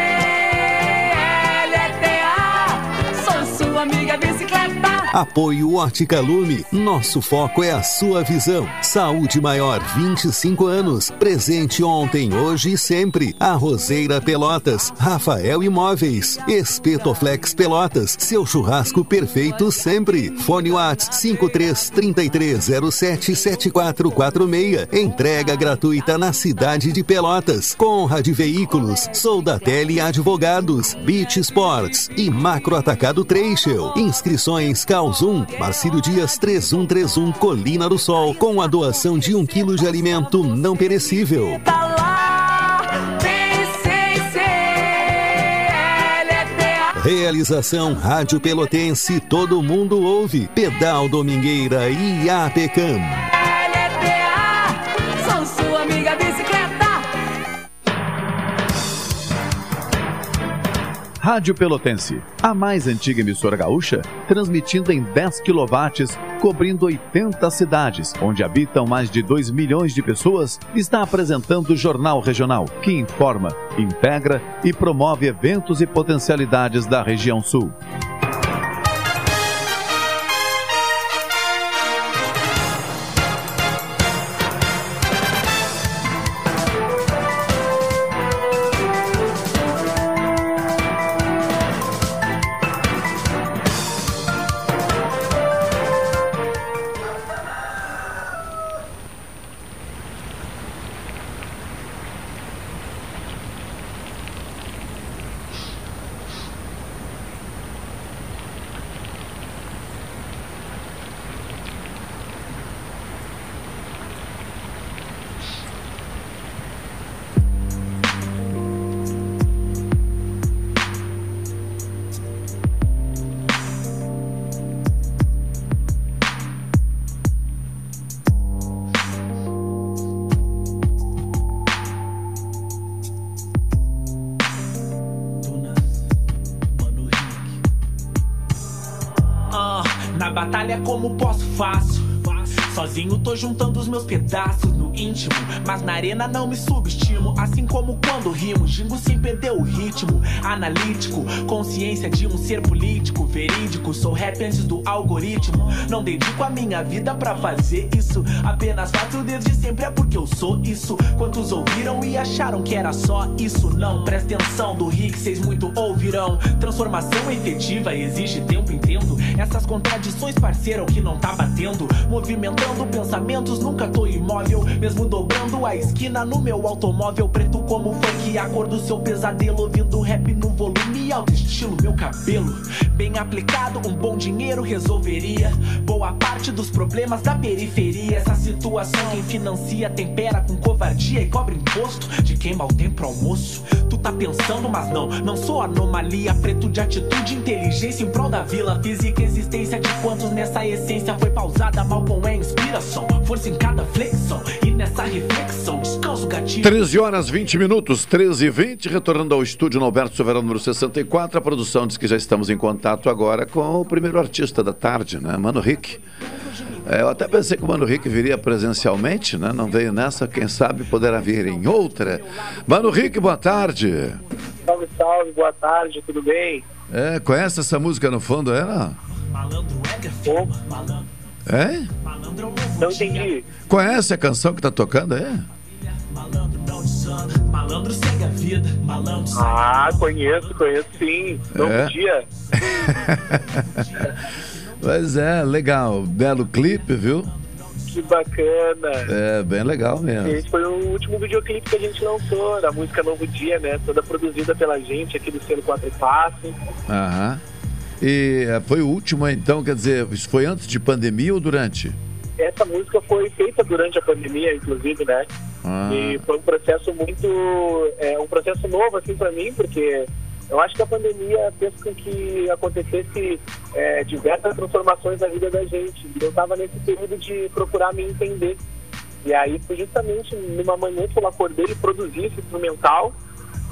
Apoio Ótica Lume. Nosso foco é a sua visão. Saúde Maior 25 anos. Presente ontem, hoje e sempre. A Roseira Pelotas. Rafael Imóveis. Espetoflex Pelotas. Seu churrasco perfeito sempre. Fone Whats 5333077446. Entrega gratuita na cidade de Pelotas. Conrad Veículos. Soldatelli Advogados. Beach Sports. E Macro Atacado Treixel. Inscrições Calzum, Marcílio Dias 3131, Colina do Sol, com a doação de um quilo de alimento não perecível. Realização Rádio Pelotense, todo mundo ouve. Pedal Domingueira e Apecam. Rádio Pelotense, a mais antiga emissora gaúcha, transmitindo em 10 kW, cobrindo 80 cidades, onde habitam mais de 2 milhões de pessoas, está apresentando o Jornal Regional, que informa, integra e promove eventos e potencialidades da região sul. Mas na arena não me subestimo. Assim como quando rimo, gingo sem perder o ritmo. Analítico, consciência de um ser político, verídico. Sou rap antes do algoritmo. Não dedico a minha vida pra fazer isso. Apenas faço desde sempre, é porque eu sou isso. Quantos ouviram e acharam que era só isso? Não, presta atenção do Rick, vocês muito ouvirão. Transformação efetiva exige tempo, entendo. Essas contradições, parceiro, que não tá batendo. Movimentando pensamentos, nunca tô imóvel. Mesmo dobrando a esquina no meu automóvel. Preto como funk, a cor do seu pesadelo. Ouvindo rap no volume alto, estilo meu cabelo. Bem aplicado, um bom dinheiro resolveria. Boa parte dos problemas da periferia. Essa situação quem financia tempera com covardia e cobra imposto de quem mal tem pro almoço. Tu tá pensando, mas não, não sou anomalia. Preto de atitude, inteligência em prol da vila. Física, existência de quantos nessa essência foi pausada. Mal com é inspiração, força em cada flexão. E nessa reflexão, gatilho. 13 horas 20 minutos, 13 e 20, retornando ao estúdio no Alberto Silveira, número 64. A produção diz que já estamos em contato agora com o primeiro artista da tarde, né? Mano Rick. É, eu até pensei que o Mano Rick viria presencialmente, né? Não veio nessa, quem sabe poderá vir em outra. Mano Rick, boa tarde. Salve, salve, boa tarde, tudo bem? É, conhece essa música no fundo, é, não? É? Não entendi. Conhece a canção que tá tocando, é? Malandro segue a vida, malandro Ah, conheço, conheço sim. Não É? podia. [laughs] Pois é, legal. Belo clipe, viu? Que bacana. É, bem legal mesmo. Esse foi o último videoclipe que a gente lançou, da música Novo Dia, né? Toda produzida pela gente aqui do Selo Quatro Passos. Aham. E é, foi o último, então, quer dizer, isso foi antes de pandemia ou durante? Essa música foi feita durante a pandemia, inclusive, né? Ah. E foi um processo muito. É, um processo novo, assim, pra mim, porque eu acho que a pandemia fez com que acontecesse é, diversas transformações na vida da gente. E eu tava nesse período de procurar me entender. E aí foi justamente numa manhã que eu acordei e produzi esse instrumental.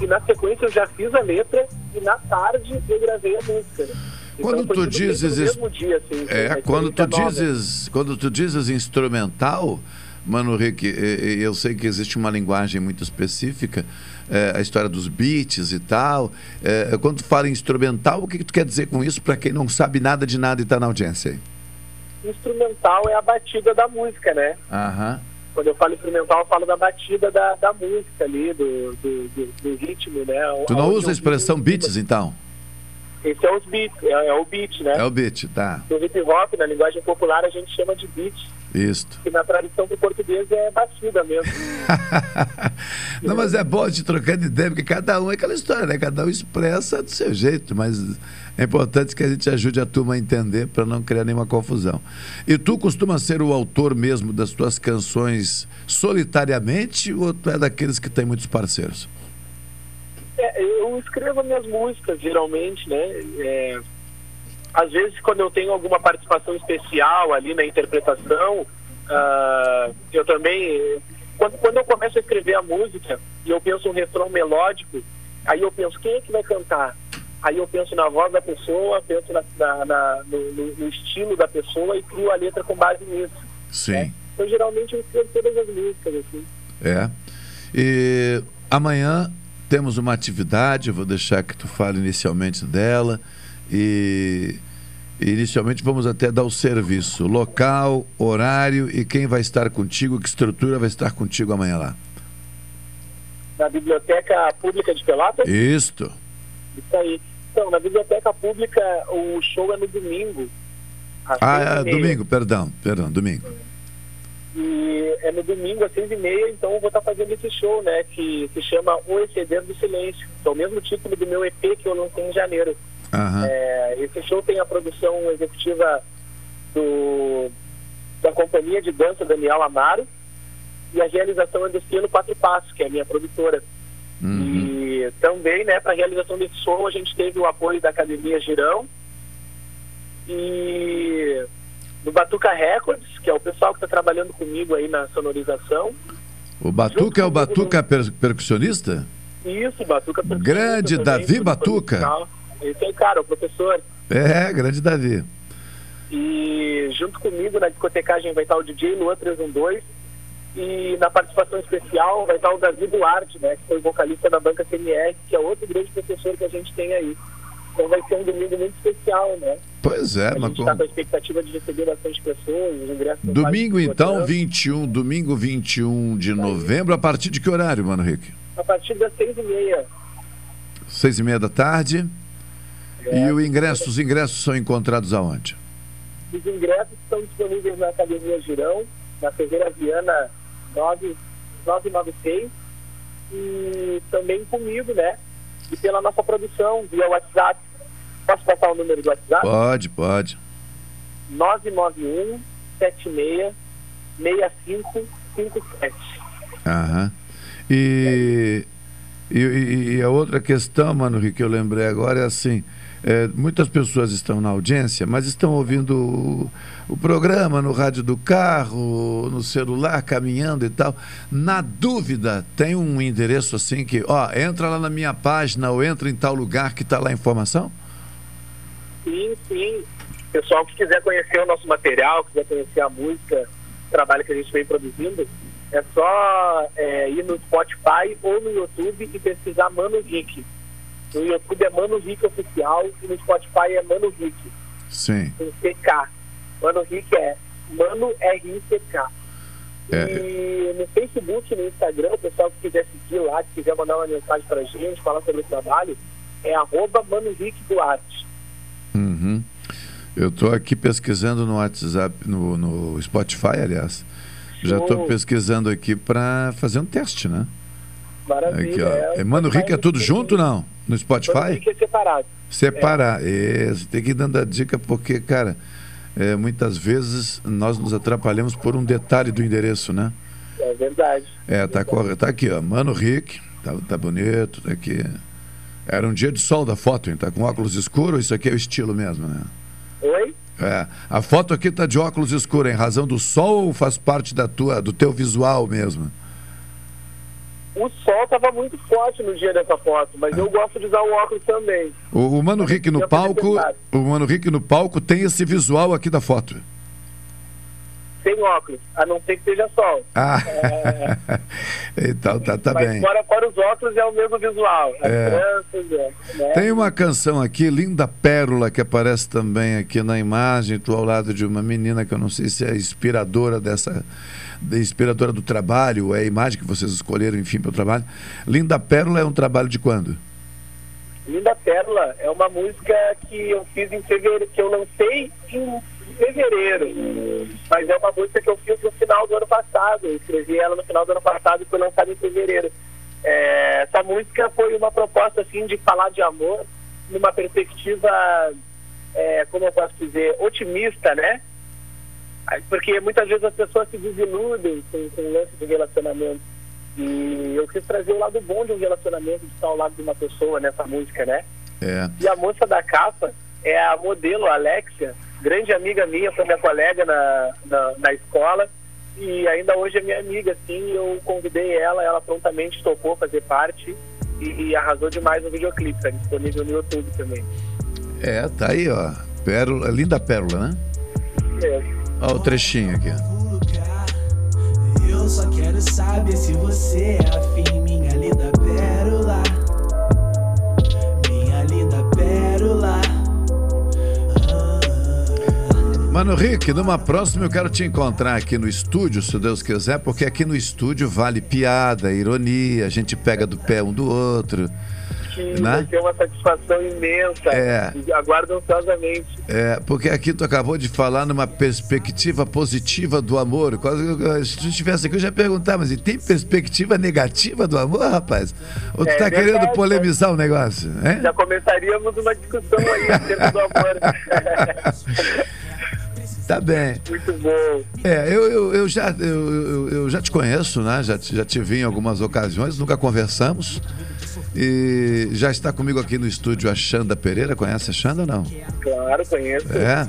E na sequência eu já fiz a letra e na tarde eu gravei a música. né? Quando Então, tu dizes mesmo dia, assim, É, uma quando tu dizes, quando tu dizes instrumental, Mano Rick, eu sei que existe uma linguagem muito específica, é, a história dos beats e tal. É, quando tu fala instrumental, o que, que tu quer dizer com isso para quem não sabe nada de nada e está na audiência aí? Instrumental é a batida da música, né? Aham. Quando eu falo instrumental, eu falo da batida da, da música ali, do, do, do- do ritmo, né? Tu não Aonde usa a expressão beats, então? Esse é os beats, é, é o beat, né? É o beat, tá. No hip hop, na linguagem popular, a gente chama de beat, Isto. que na tradução do português é batida mesmo. [laughs] Não, mas é bom de trocar de ideia, porque cada um é aquela história, né? Cada um expressa do seu jeito, mas é importante que a gente ajude a turma a entender para não criar nenhuma confusão. E tu costuma ser o autor mesmo das tuas canções solitariamente ou tu é daqueles que tem muitos parceiros? É, eu escrevo minhas músicas, geralmente, né? É, às vezes, quando eu tenho alguma participação especial ali na interpretação, ah, eu também. Quando, quando eu começo a escrever a música e eu penso um refrão melódico, aí eu penso quem é que vai cantar? Aí eu penso na voz da pessoa, penso na, na- na- no, no- estilo da pessoa e crio a letra com base nisso. Sim. Então, geralmente, eu escrevo todas as músicas, assim. É. E amanhã temos uma atividade, vou deixar que tu fale inicialmente dela. E inicialmente vamos até dar o serviço, local, horário e quem vai estar contigo, que estrutura vai estar contigo amanhã lá. Na Biblioteca Pública de Pelotas? Isto. Isso aí. Então, na biblioteca pública, o show é no domingo. Ah, é, domingo, perdão, perdão, domingo. E é no domingo, às seis e meia, então eu vou estar fazendo esse show, né? Que se chama O Exceder do Silêncio. Que é o mesmo título do meu EP que eu lancei em janeiro. Aham. É, esse show tem a produção executiva do, da companhia de dança Daniel Amaro e a realização é do Cielo Quatro Passos, que é a minha produtora. E também, né, para a realização desse show, a gente teve o apoio da Academia Girão e do Batuca Records, que é o pessoal que está trabalhando comigo aí na sonorização. O Batuca é o Batuca per- percussionista? Isso, Batuca percussionista Grande também, Davi Batuca. musical. Esse aí, cara, o professor. É, grande Davi. E junto comigo na discotecagem vai estar o DJ Luan 312 e na participação especial vai estar o Davi Duarte, né, que foi vocalista da banca CMR, que é outro grande professor que a gente tem aí. Então vai ser um domingo muito especial, né? Pois é, a mas gente está com a expectativa de receber bastante pessoas, os ingressos. Domingo então, esgotando. 21, domingo 21 de novembro, a partir de que horário, Mano Rick? A partir das seis e meia. Seis e meia da tarde. É. E o ingresso, os ingressos são encontrados aonde? Os ingressos estão disponíveis na Academia Girão, na Ferreira Viana 9, 996 e também comigo, né? E pela nossa produção via WhatsApp. Posso passar o número do WhatsApp? Pode, pode. 991 76 6557. Aham. E, e, e- e a outra questão, Mano que eu lembrei agora é assim. é, muitas pessoas estão na audiência, mas estão ouvindo o, o programa no rádio do carro, no celular, caminhando e tal. Na dúvida, tem um endereço assim que, ó, entra lá na minha página ou entra em tal lugar que está lá a informação? Sim, sim. Pessoal que quiser conhecer o nosso material, quiser conhecer a música, o trabalho que a gente vem produzindo, é só é, ir no Spotify ou no YouTube e pesquisar Mano Rick. No YouTube é Mano Rick Oficial e no Spotify é Mano Rick, Sim. com CK. Mano Rick é Mano R-I-C-K. É. E no Facebook, no Instagram, o pessoal que quiser seguir lá, que quiser mandar uma mensagem pra gente, falar sobre o trabalho, é arroba Mano Rick Duarte. Uhum. Eu estou aqui pesquisando no WhatsApp, no, no Spotify, aliás. Já estou Show. pesquisando aqui para fazer um teste, né? Maravilha. Aqui, ó. é. Mano Rick é tudo junto, não? No Mano Spotify? Rick é separado. Separar. É, você tem que ir dando a dica, porque, cara, é, muitas vezes nós nos atrapalhamos por um detalhe do endereço, né? É verdade. É, tá, corre- tá aqui, ó. Mano Rick, tá, tá bonito, tá aqui. Era um dia de sol da foto, hein? Tá com óculos escuros, isso aqui é o estilo mesmo, né? Oi? É, a foto aqui tá de óculos escuros, em razão do sol ou faz parte da tua, do teu visual mesmo? O sol estava muito forte no dia dessa foto, mas eu gosto de usar o óculos também. O, o Mano Rick no palco, o Mano Rick no palco tem esse visual aqui da foto. Sem óculos, a não ser que seja sol. Ah, [laughs] então tá, tá mas bem. fora, fora os óculos é o mesmo visual. É. crianças, é, né? Tem uma canção aqui, Linda Pérola, que aparece também aqui na imagem. Estou ao lado de uma menina que eu não sei se é inspiradora dessa. inspiradora do trabalho, é a imagem que vocês escolheram, enfim, para o trabalho. Linda Pérola é um trabalho de quando? Linda Pérola é uma música que eu fiz em fevereiro, que eu lancei em fevereiro. Mas é uma música que eu fiz no final do ano passado. Eu escrevi ela no final do ano passado e foi lançada em fevereiro. É, essa música foi uma proposta assim de falar de amor numa perspectiva, é, como eu posso dizer, otimista, né? Porque muitas vezes as pessoas se desiludem com, com o lance de relacionamento. E eu quis trazer o lado bom de um relacionamento, de estar ao lado de uma pessoa nessa música, né? É. E a moça da capa é a modelo Alexia, grande amiga minha, foi minha colega na, na, na escola. E ainda hoje é minha amiga, assim, eu convidei ela, ela prontamente topou fazer parte e, e arrasou demais no videoclipe, tá disponível no YouTube também. É, tá aí, ó. Pérola, Linda Pérola, né? É. Olha o trechinho aqui. Eu só quero saber se você é afim, minha linda pérola. Minha linda pérola. Mano Rick, numa próxima eu quero te encontrar aqui no estúdio, se Deus quiser, porque aqui no estúdio vale piada, ironia, a gente pega do pé um do outro. Que Né? vai ter uma satisfação imensa. É. Aguardo ansiosamente. É, porque aqui tu acabou de falar numa perspectiva positiva do amor. Quase, se tu estivesse aqui, eu já ia perguntar, mas e tem perspectiva negativa do amor, rapaz? Ou tu É tá verdade, querendo polemizar o negócio? Hein? Já começaríamos uma discussão aí acerca do amor. [laughs] Tá bem. Muito bom. É, eu, eu, eu já, eu, eu- já te conheço, né? Já, já te vi em algumas ocasiões, nunca conversamos. E já está comigo aqui no estúdio a Xanda Pereira. Conhece a Xanda ou não? Claro, conheço. É.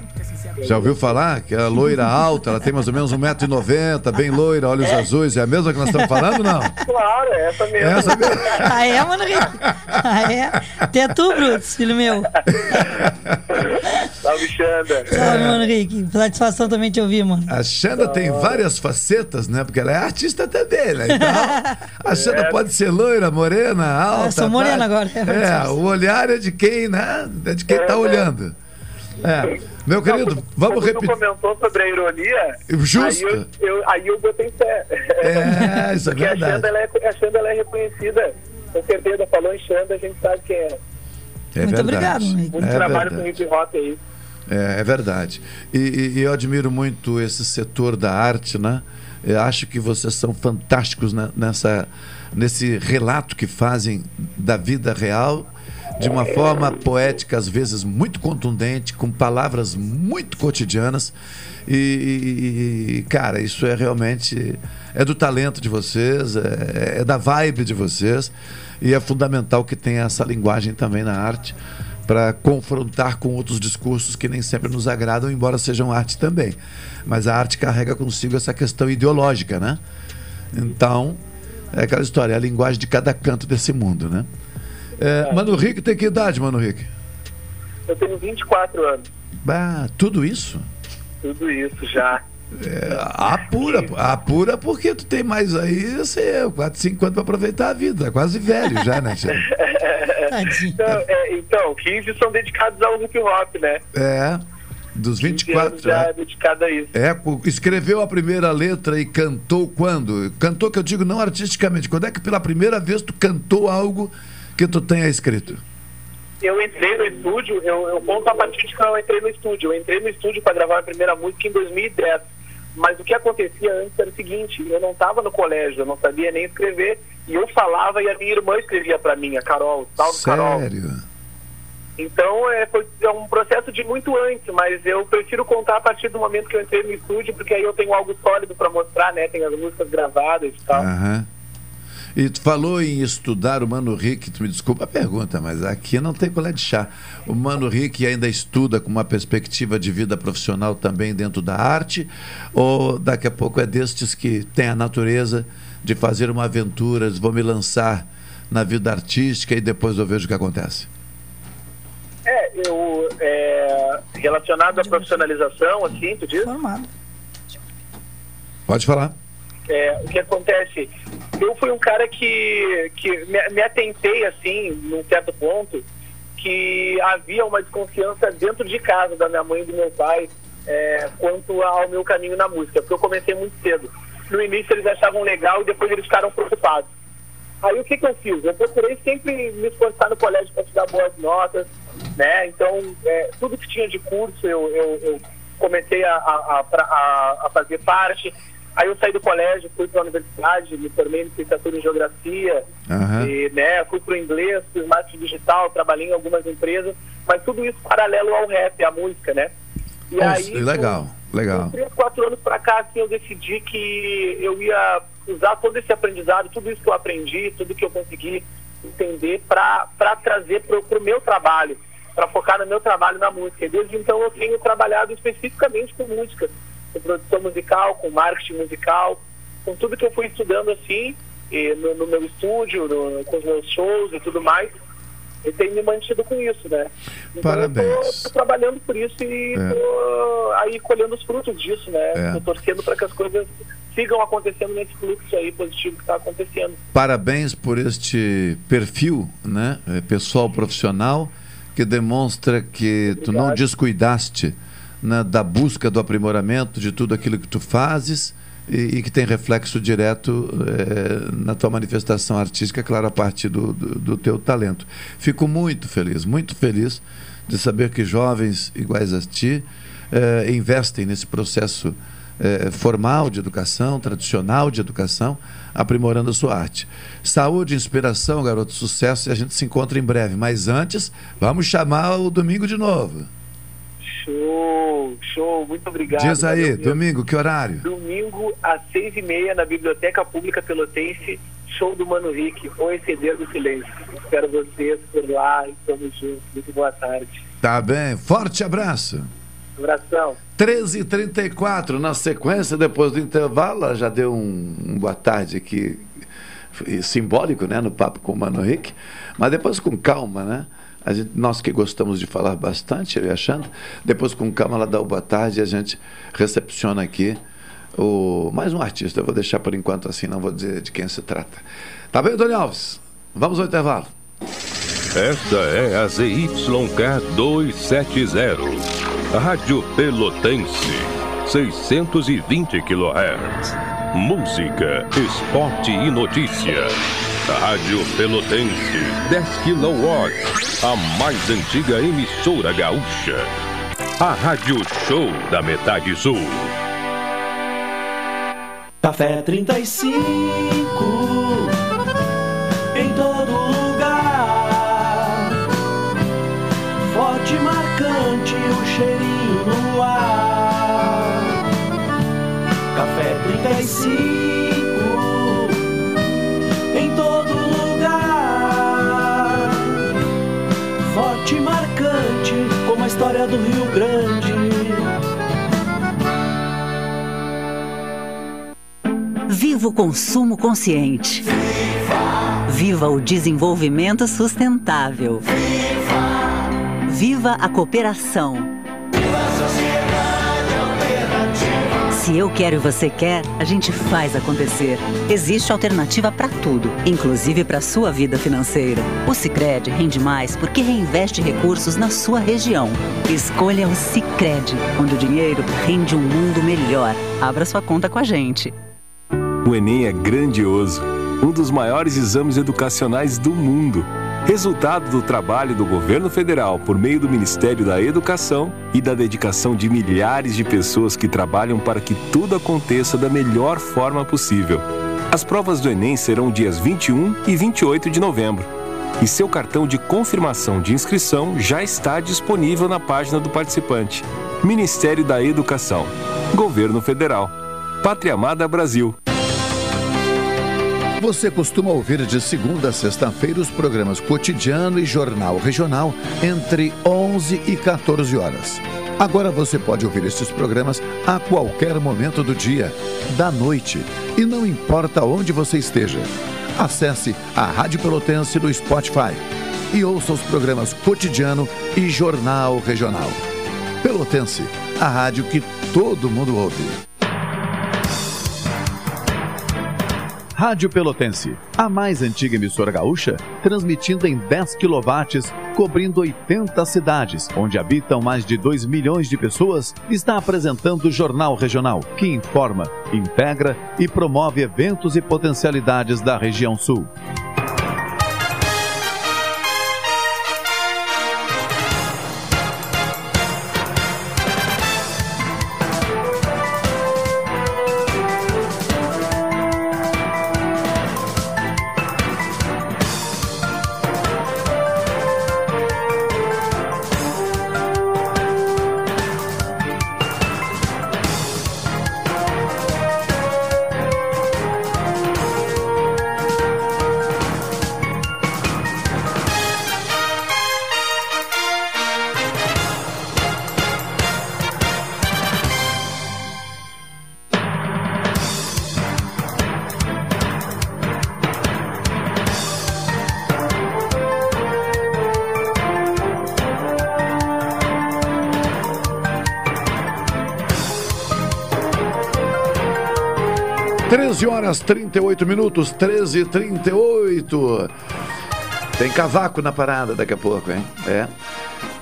Já ouviu falar? Que é loira alta, ela tem mais ou menos 1,90m, bem loira, olhos azuis. É a mesma que nós estamos falando, não? Claro, é essa mesmo. Essa mesmo. Ah, é, mano? Ah, é? Até tu, Brutus, filho meu. Salve, Xanda. Salve, mano, Rick. Satisfação também te ouvir, mano. A Xanda tem várias facetas, né? Porque ela é artista também, né? Então, a Xanda É. pode ser loira, morena, alta. Eu sou morena agora, é É, o olhar é de quem, né? É de quem tá olhando. É. Meu querido, vamos Quando repetir. tu comentou sobre a ironia, Justo. Aí eu, eu- aí eu botei fé. É, [laughs] isso é Porque verdade. A Xanda, ela é, a Xanda ela é reconhecida. Com certeza, falou em Xanda, a gente sabe quem é. É verdade. Muito É trabalho verdade. com hip hop aí. É, é verdade. E, e- e eu admiro muito esse setor da arte, né? Eu acho que vocês são fantásticos na- nessa, nesse relato que fazem da vida real, de uma forma poética, às vezes muito contundente, com palavras muito cotidianas. E, e- cara, isso é realmente é do talento de vocês, é, é da vibe de vocês, e é fundamental que tenha essa linguagem também na arte para confrontar com outros discursos que nem sempre nos agradam, embora sejam arte também. Mas a arte carrega consigo essa questão ideológica, né? Então, é aquela história, é a linguagem de cada canto desse mundo, né? É, Mano Rick tem que idade, Mano Rick? Eu tenho 24 anos. Bah, tudo isso? Tudo isso já. É, apura, apura porque tu tem mais aí, sei eu, 4, 5 anos para aproveitar a vida. É quase velho já, né? [laughs] Então, é, então, 15 são dedicados ao hip hop, né? É, dos 24 já né? é dedicado a isso. É, escreveu a primeira letra e cantou quando? Cantou que eu digo não artisticamente. Quando é que pela primeira vez tu cantou algo que tu tenha escrito? Eu entrei no estúdio, eu, eu conto a partir de quando eu entrei no estúdio. Eu entrei no estúdio para gravar a primeira música em 2010. Mas o que acontecia antes era o seguinte: eu não estava no colégio, eu não sabia nem escrever, e eu falava e a minha irmã escrevia para mim, a Carol, salve Carol. Então é, foi é um processo de muito antes, mas eu prefiro contar a partir do momento que eu entrei no estúdio, porque aí eu tenho algo sólido para mostrar, né? Tem as músicas gravadas e tal. Aham. E tu falou em estudar o Mano Rick, tu me desculpa a pergunta, mas aqui não tem colher de chá. O Mano Rick ainda estuda com uma perspectiva de vida profissional também dentro da arte? Ou daqui a pouco é destes que tem a natureza de fazer uma aventura, vou me lançar na vida artística e depois eu vejo o que acontece? Eu é, relacionado à profissionalização, assim, tu diz? Pode falar. É, o que acontece? Eu fui um cara que, que me, me atentei, assim, num certo ponto, que havia uma desconfiança dentro de casa da minha mãe e do meu pai é, quanto ao meu caminho na música, porque eu comecei muito cedo. No início eles achavam legal e depois eles ficaram preocupados. Aí o que, que eu fiz? Eu procurei sempre me esforçar no colégio para estudar boas notas, né? Então, é, tudo que tinha de curso eu, eu, eu comecei a, a, a, a- fazer parte. Aí eu saí do colégio, fui para a universidade, me formei em licenciatura em geografia, Aham. e, né, fui para o inglês, fiz marketing digital, trabalhei em algumas empresas, mas tudo isso paralelo ao rap, à música, né? E Nossa, legal, legal. três, quatro anos pra cá, assim, eu decidi que eu ia usar todo esse aprendizado, tudo isso que eu aprendi, tudo que eu consegui entender para trazer pro, pro meu trabalho, para focar no meu trabalho na música. E desde então eu tenho trabalhado especificamente com música, com produção musical, com marketing musical, com tudo que eu fui estudando assim, e no, no meu estúdio, no- com os meus shows e tudo mais. Eu tenho me mantido com isso, né? Então, Parabéns. Eu tô, tô trabalhando por isso e É. tô aí colhendo os frutos disso, né? É. Tô torcendo para que as coisas sigam acontecendo nesse fluxo aí positivo que está acontecendo. Parabéns por este perfil, né, eh, pessoal profissional, que demonstra que tu não descuidaste né, da busca do aprimoramento de tudo aquilo que tu fazes e, e que tem reflexo direto eh, na tua manifestação artística, claro, a partir do, do, do teu talento. Fico muito feliz, muito feliz de saber que jovens iguais a ti eh, investem nesse processo eh, formal de educação, tradicional de educação, aprimorando a sua arte. Saúde, inspiração, garoto, sucesso e a gente se encontra em breve. Mas antes, vamos chamar o domingo de novo. Show, show, muito obrigado. Diz aí, domingo, que horário? Domingo às seis e meia na Biblioteca Pública Pelotense, show do Mano Rick, O Exceder do Silêncio. Espero vocês por lá e tamo junto. Muito boa tarde. Tá bem, forte abraço. Abração. 13h34, na sequência, depois do intervalo, ela já deu um, um boa tarde aqui, simbólico, né, no papo com o Mano Rick, mas depois com calma, né? A gente, nós que gostamos de falar bastante, eu e a Xanda, depois com calma ela dá o boa tarde e a gente recepciona aqui o, mais um artista. Eu vou deixar por enquanto assim, não vou dizer de quem se trata. Tá bem, Tony Alves? Vamos ao intervalo. Esta é a ZYK 270, Rádio Pelotense, 620 kHz. Música, esporte e notícia. Rádio Pelotense, 10 kW, a mais antiga emissora gaúcha. A Rádio Show da Metade Sul. Café 35 Viva o consumo consciente. Viva o desenvolvimento sustentável. Viva a cooperação. Se eu quero e você quer, a gente faz acontecer. Existe alternativa para tudo, inclusive para sua vida financeira. O Sicredi rende mais porque reinveste recursos na sua região. Escolha o Sicredi, onde o dinheiro rende um mundo melhor. Abra sua conta com a gente. O Enem é grandioso, um dos maiores exames educacionais do mundo. Resultado do trabalho do governo federal por meio do Ministério da Educação e da dedicação de milhares de pessoas que trabalham para que tudo aconteça da melhor forma possível. As provas do Enem serão dias 21 e 28 de novembro. E seu cartão de confirmação de inscrição já está disponível na página do participante. Ministério da Educação. Governo Federal. Pátria Amada Brasil. Você costuma ouvir de segunda a sexta-feira os programas Cotidiano e Jornal Regional entre 11 e 14 horas. Agora você pode ouvir estes programas a qualquer momento do dia, da noite, e não importa onde você esteja. Acesse a Rádio Pelotense no Spotify e ouça os programas Cotidiano e Jornal Regional. Pelotense, a rádio que todo mundo ouve. Rádio Pelotense, a mais antiga emissora gaúcha, transmitindo em 10 kW, cobrindo 80 cidades, onde habitam mais de 2 milhões de pessoas, está apresentando o Jornal Regional, que informa, integra e promove eventos e potencialidades da região sul. Horas 38 minutos, 13 e 38 Tem cavaco na parada daqui a pouco, hein? É.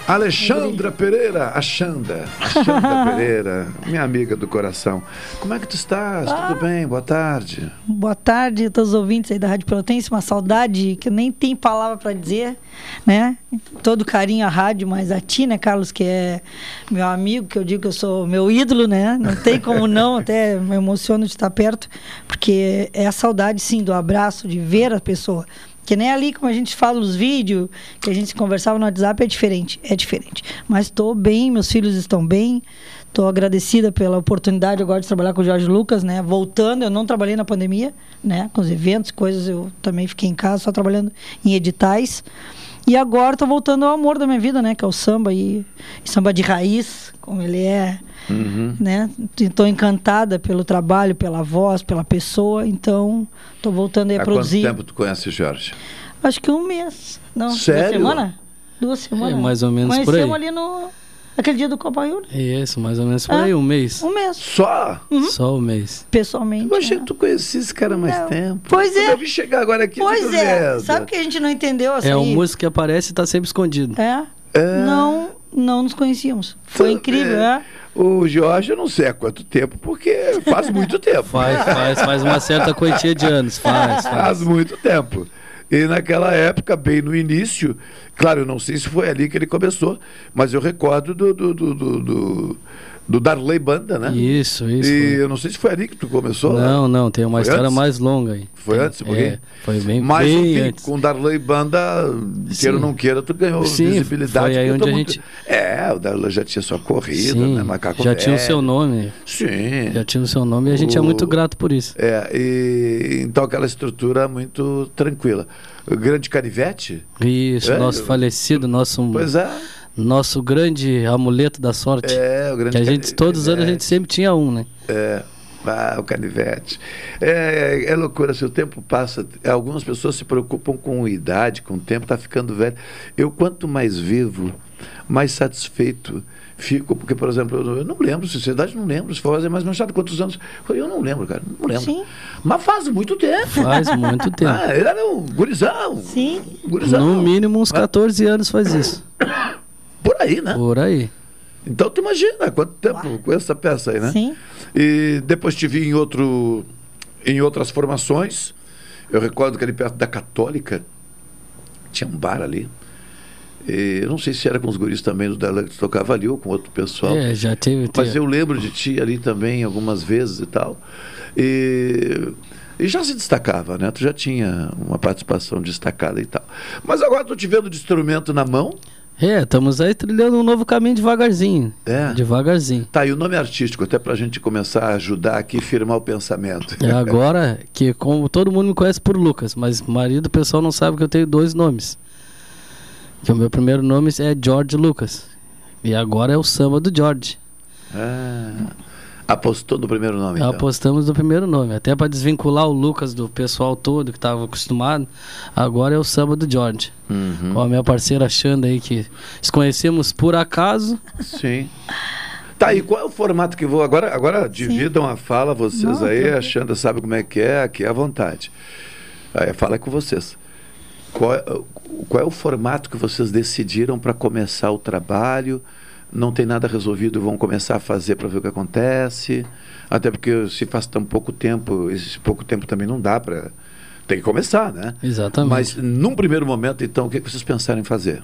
Alexandra Pereira, a Xanda, a Xanda [laughs] Pereira, minha amiga do coração. Como é que tu estás? Ah. Tudo bem? Boa tarde. Boa tarde a todos os ouvintes aí da Rádio Pelotense. Uma saudade que nem tem palavra para dizer, né? Todo carinho à rádio, mas a ti, né, Carlos, que é meu amigo, que eu digo que eu sou meu ídolo, né? Não tem como [laughs] não, até me emociono de estar perto, porque é a saudade, sim, do abraço, de ver a pessoa. Que nem ali, como a gente fala nos vídeos, que a gente conversava no WhatsApp, é diferente, é diferente. Mas estou bem, meus filhos estão bem. Estou agradecida pela oportunidade agora de trabalhar com o Jorge Lucas, né? Voltando, eu não trabalhei na pandemia, né? Com os eventos, coisas, eu também fiquei em casa, só trabalhando em editais. E agora estou voltando ao amor da minha vida, né? Que é o samba e, e samba de raiz, como ele é, né? Estou encantada pelo trabalho, pela voz, pela pessoa. Então, estou voltando aí a Há produzir. quanto tempo tu conhece o Jorge? Acho que um mês. Não, Sério? Uma semana? Duas semanas. É, mais ou menos por aí. Conhecemos ali no... Aquele dia do Copa né? Isso, mais ou menos por Ah, aí, um mês. Um mês. Só? Só um mês. Pessoalmente. Eu achei que tu conhecia esse cara há mais tempo. Pois é. Eu vi chegar agora aqui. Pois é. vendo. Sabe que a gente não entendeu assim? É um músico que aparece e tá sempre escondido. É. Não, não nos conhecíamos. Foi incrível, é. O Jorge, eu não sei há quanto tempo, porque faz muito tempo. Faz, faz, faz uma certa quantia de anos. Faz, Faz faz. muito tempo. E naquela época, bem no início, claro, eu não sei se foi ali que ele começou, mas eu recordo do, do, do, do, do- Darley Banda, né? Isso, isso. E eu não sei se foi ali que tu começou. né? Não, não, tem uma Foi história antes? mais longa aí. Foi antes, um pouquinho? É, foi bem, Mas, bem enfim, antes. com o Darley Banda, queira ou não queira, tu ganhou Sim, visibilidade. foi aí porque onde a todo gente- É, o Darley já tinha sua corrida, Sim, né? Macaco já tinha o Velho. seu nome. Sim. Já tinha o seu nome e a gente é O- muito grato por isso. É, e então aquela estrutura muito tranquila. O grande canivete? Isso, É, nosso eu- falecido, nosso, Pois é. Nosso grande amuleto da sorte. É, o grande que a gente, cani- todos os anos a gente sempre tinha um, né? É. Ah, o canivete. É, é, é loucura, se o tempo passa, algumas pessoas se preocupam com idade, com o tempo, tá ficando velho. Eu, quanto mais vivo, mais satisfeito fico, porque, por exemplo, eu, não lembro, sinceridade, não lembro. Se for fazer mais machado, quantos anos? Eu não lembro, cara, não lembro. Sim. Mas faz muito tempo. Faz muito [laughs] tempo. Ah, ele era um gurizão. Sim. Gurizão. No mínimo uns 14 anos faz isso. [coughs] Por aí, né? Por aí. Então tu imagina quanto tempo com essa peça aí, né? Sim. E depois te vi em outro em outras formações. Eu recordo que ali perto da Católica tinha um bar ali. E eu não sei se era com os guris também do Dela que tocava ali ou com outro pessoal. É, já teve. Mas eu lembro de ti ali também algumas vezes e tal. E, e já se destacava, né? Tu já tinha uma participação destacada e tal. Mas agora tô te vendo de instrumento na mão. É, estamos aí trilhando um novo caminho devagarzinho. É. Devagarzinho. Tá, e o nome artístico, até pra gente começar a ajudar aqui, firmar o pensamento. É agora que, como todo mundo me conhece por Lucas, mas marido, o pessoal não sabe que eu tenho dois nomes. Que o meu primeiro nome é George Lucas. E agora é o samba do George. Ah, apostou no primeiro nome, então. Apostamos no primeiro nome. Até para desvincular o Lucas do pessoal todo que estava acostumado. Agora é o samba do George. Uhum. Com a minha parceira Xanda aí, que nos conhecemos por acaso. Sim. Tá, e qual é o formato que vou. Agora, agora dividam a fala, vocês Não, aí, a Xanda sabe como é que é, aqui é à vontade. Aí fala é com vocês. Qual é, qual é o formato que vocês decidiram para começar o trabalho? Não tem nada resolvido, vão começar a fazer para ver o que acontece. Até porque se faz tão pouco tempo, esse pouco tempo também não dá para. Tem que começar, né? Exatamente. Mas num primeiro momento, então, o que, que vocês pensaram em fazer?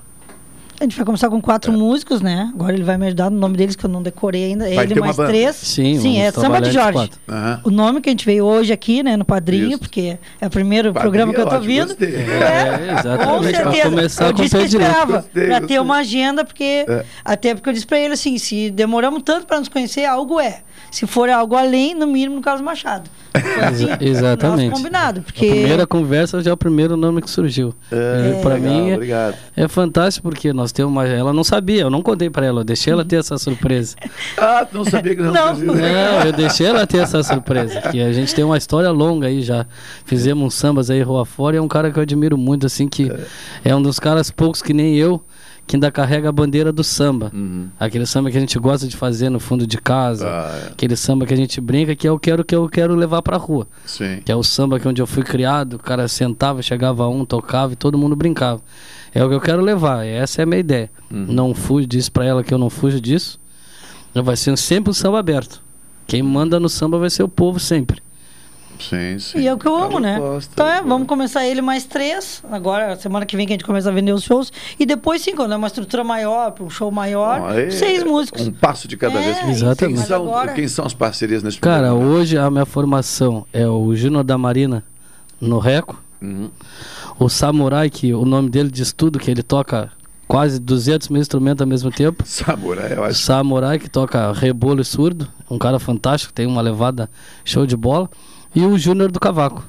A gente vai começar com quatro músicos, né? Agora ele vai me ajudar no nome deles, que eu não decorei ainda. Vai ele mais três. Sim, Sim é Samba de Jorge. Aham. O nome que a gente veio hoje aqui, né, no Padrinho, Isso. porque é o primeiro Padrinho programa que eu é tô ótimo, vindo. gostei. É, exatamente. Com certeza. começar eu com o disse que esperava, Gostei, pra gostei. ter uma agenda, porque É. até porque eu disse pra ele assim, se demoramos tanto pra nos conhecer, algo é. Se for algo além, no mínimo no Carlos Machado. Assim, Exa- exatamente. combinado, A porque primeira conversa já é o primeiro nome que surgiu. É, e para mim é- obrigado. é fantástico porque nós temos uma. Ela não sabia, eu não contei para ela, eu deixei ela ter essa surpresa. [laughs] Ah, tu não sabia que não, Não. Não, eu deixei ela ter essa surpresa. Que a gente tem uma história longa aí já. Fizemos uns sambas aí rua fora e é um cara que eu admiro muito, assim, que é, um dos caras poucos que nem eu. Que ainda carrega a bandeira do samba. Aquele samba que a gente gosta de fazer no fundo de casa. Uhum. Ah, é. Aquele samba que a gente brinca, que eu quero que eu quero levar pra rua. Sim. Que é o samba que onde eu fui criado, o cara sentava, chegava um, tocava e todo mundo brincava. É o que eu quero levar, essa é a minha ideia. Uhum. Não fujo disso pra ela que eu não fujo disso. Vai ser sempre um samba aberto. Quem manda no samba vai ser o povo sempre. Sim, sim. E é o que eu amo, né? então é, eu vamos começar ele mais três. Agora, semana que vem que a gente começa a vender os shows. E depois, sim, quando é uma estrutura maior, para um show maior, Bom, aí seis é músicos. Um passo de cada É, vez. Exatamente. Quem são, agora- quem são as parcerias nesse Cara, hoje a minha formação é o Júnior da Marina no Reco. Uhum. O Samurai, que o nome dele diz tudo, que ele toca quase 200 mil instrumentos ao mesmo tempo. [laughs] Samurai, eu O acho. Samurai, que toca rebolo e surdo. Um cara fantástico, tem uma levada show de bola. E o Júnior do Cavaco.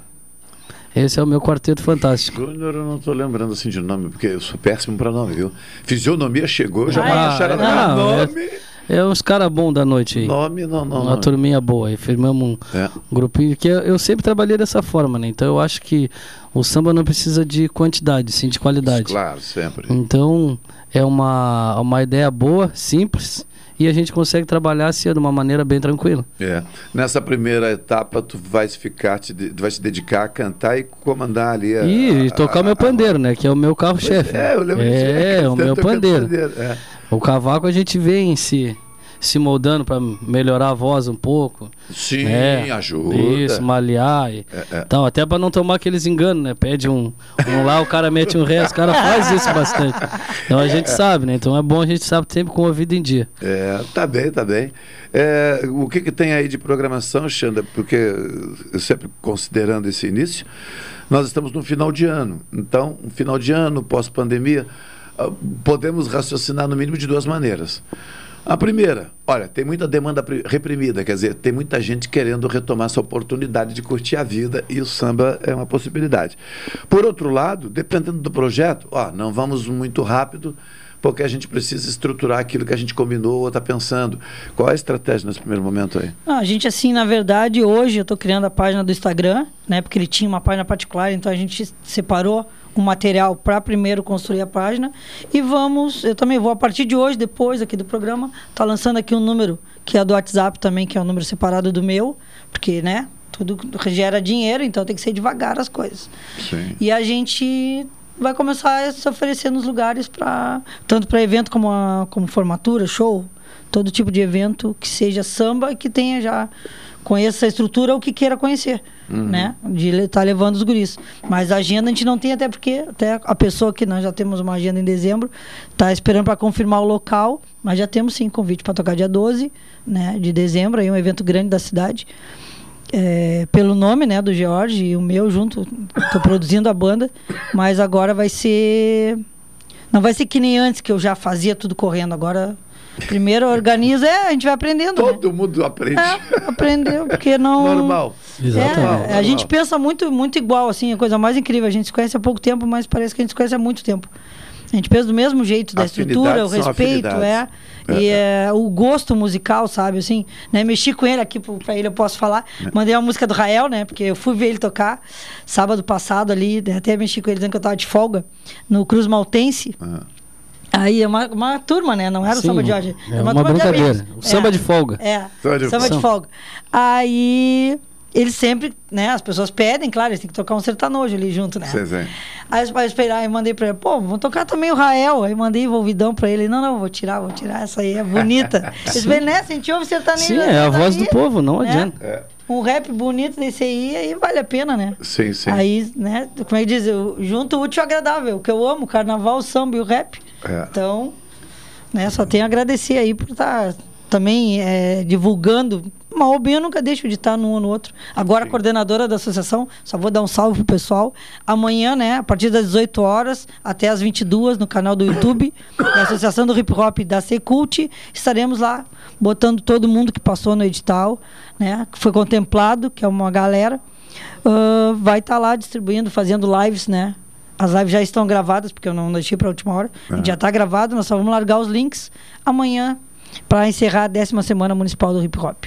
Esse é o meu quarteto fantástico. Júnior, eu não tô lembrando assim de nome, porque eu sou péssimo para nome, viu? Fisionomia chegou, já Ah, vai achar não, nome. É uns caras bons da noite aí. Nome, não, não. Uma não. turminha boa. Aí firmamos um É. grupinho que eu, eu sempre trabalhei dessa forma, né? Então eu acho que o samba não precisa de quantidade, sim de qualidade. Claro, sempre. Então é uma, uma ideia boa, simples, e a gente consegue trabalhar assim de uma maneira bem tranquila. É. Nessa primeira etapa, tu vais ficar, te, de- vais se dedicar a cantar e comandar ali a. E tocar o meu pandeiro, né? Que é o meu carro-chefe. É, eu lembro disso. É, o meu pandeiro. pandeiro, é. O cavaco a gente vem se, se moldando para melhorar a voz um pouco. Sim, né? ajuda. Isso, malear e É, é. tal. Até para não tomar aqueles enganos, né? Pede um, um lá, o cara mete um ré, os caras fazem isso bastante. Então a gente sabe, né? Então é bom a gente sabe sempre com o ouvido em dia. É, tá bem, tá bem. É, o que, que tem aí de programação, Xanda? Porque eu sempre considerando esse início, nós estamos no final de ano. Então, um final de ano, pós-pandemia, ah, podemos raciocinar no mínimo de duas maneiras. A primeira, olha, tem muita demanda pri- reprimida, quer dizer, tem muita gente querendo retomar essa oportunidade de curtir a vida e o samba é uma possibilidade. Por outro lado, dependendo do projeto, ó, não vamos muito rápido, porque a gente precisa estruturar aquilo que a gente combinou ou está pensando. Qual é a estratégia nesse primeiro momento aí? Ah, a gente, assim, na verdade, hoje eu estou criando a página do Instagram, né? Porque ele tinha uma página particular, então a gente separou o material para primeiro construir a página. E vamos, eu também vou, a partir de hoje, depois aqui do programa, tá lançando aqui um número, que é do WhatsApp também, que é um número separado do meu, porque, né? Tudo gera dinheiro, então tem que ser devagar as coisas. Sim. E a gente vai começar a se oferecer nos lugares para tanto para evento como a, como formatura, show, todo tipo de evento que seja samba e que tenha já conheça a estrutura ou que queira conhecer, Uhum. né? De estar levando os guris. Mas a agenda a gente não tem até porque até a pessoa que nós já temos uma agenda em dezembro está esperando para confirmar o local, mas já temos sim convite para tocar dia 12, né, de dezembro, aí um evento grande da cidade é, pelo nome né, do George e o meu junto, estou produzindo a banda, mas agora vai ser. Não vai ser que nem antes, que eu já fazia tudo correndo. Agora, primeiro organiza, é, a gente vai aprendendo. Todo mundo aprende. É, aprendeu, porque [laughs] não. Normal. É, a gente pensa muito, muito igual, assim, a coisa mais incrível. A gente se conhece há pouco tempo, mas parece que a gente se conhece há muito tempo. A gente pensa do mesmo jeito, da estrutura, o respeito, é. E é, o gosto musical, sabe, assim, né? Mexi com ele aqui, pra ele eu posso falar. É. Mandei uma música do Rael, né? Porque eu fui ver ele tocar sábado passado ali, né, até mexi com ele dizendo que eu tava de folga no Cruz Maltense. Aí é uma, uma turma, né? Não era o Sim, samba de hoje. é era uma turma de brincadeira. amigos. O samba de folga. É, Samba de- samba de Samba. folga. Aí eles sempre, né? As pessoas pedem, claro, eles têm que tocar um sertanojo ali junto, né? Sim, sim. Aí os pais esperaram, eu mandei pra ele, pô, vamos tocar também o Rael. Aí mandei envolvidão pra ele. Não, não, vou tirar, vou tirar, essa aí é bonita. [laughs] Eles bem, né? Se a gente ouve sertanejo. Sim, é a voz do povo, não né? adianta. Um rap bonito desse aí, aí vale a pena, né? Sim, sim. Aí, né, como é que diz? Eu, junto útil ao agradável, que eu amo, carnaval, samba e o rap. É. Então, né, só tenho a agradecer aí por estar também é, divulgando. Mal ou bem, eu nunca deixo de estar num ou no outro. Agora, coordenadora da associação, só vou dar um salve pro pessoal. Amanhã, né, a partir das 18 horas até as 22 no canal do YouTube da Associação do Hip Hop da Secult, estaremos lá botando todo mundo que passou no edital, né, que foi contemplado, que é uma galera, ah, vai estar lá distribuindo, fazendo lives, né? As lives já estão gravadas, porque eu não deixei para a última hora. Gente já está gravado, nós só vamos largar os links amanhã para encerrar a décima semana municipal do hip hop.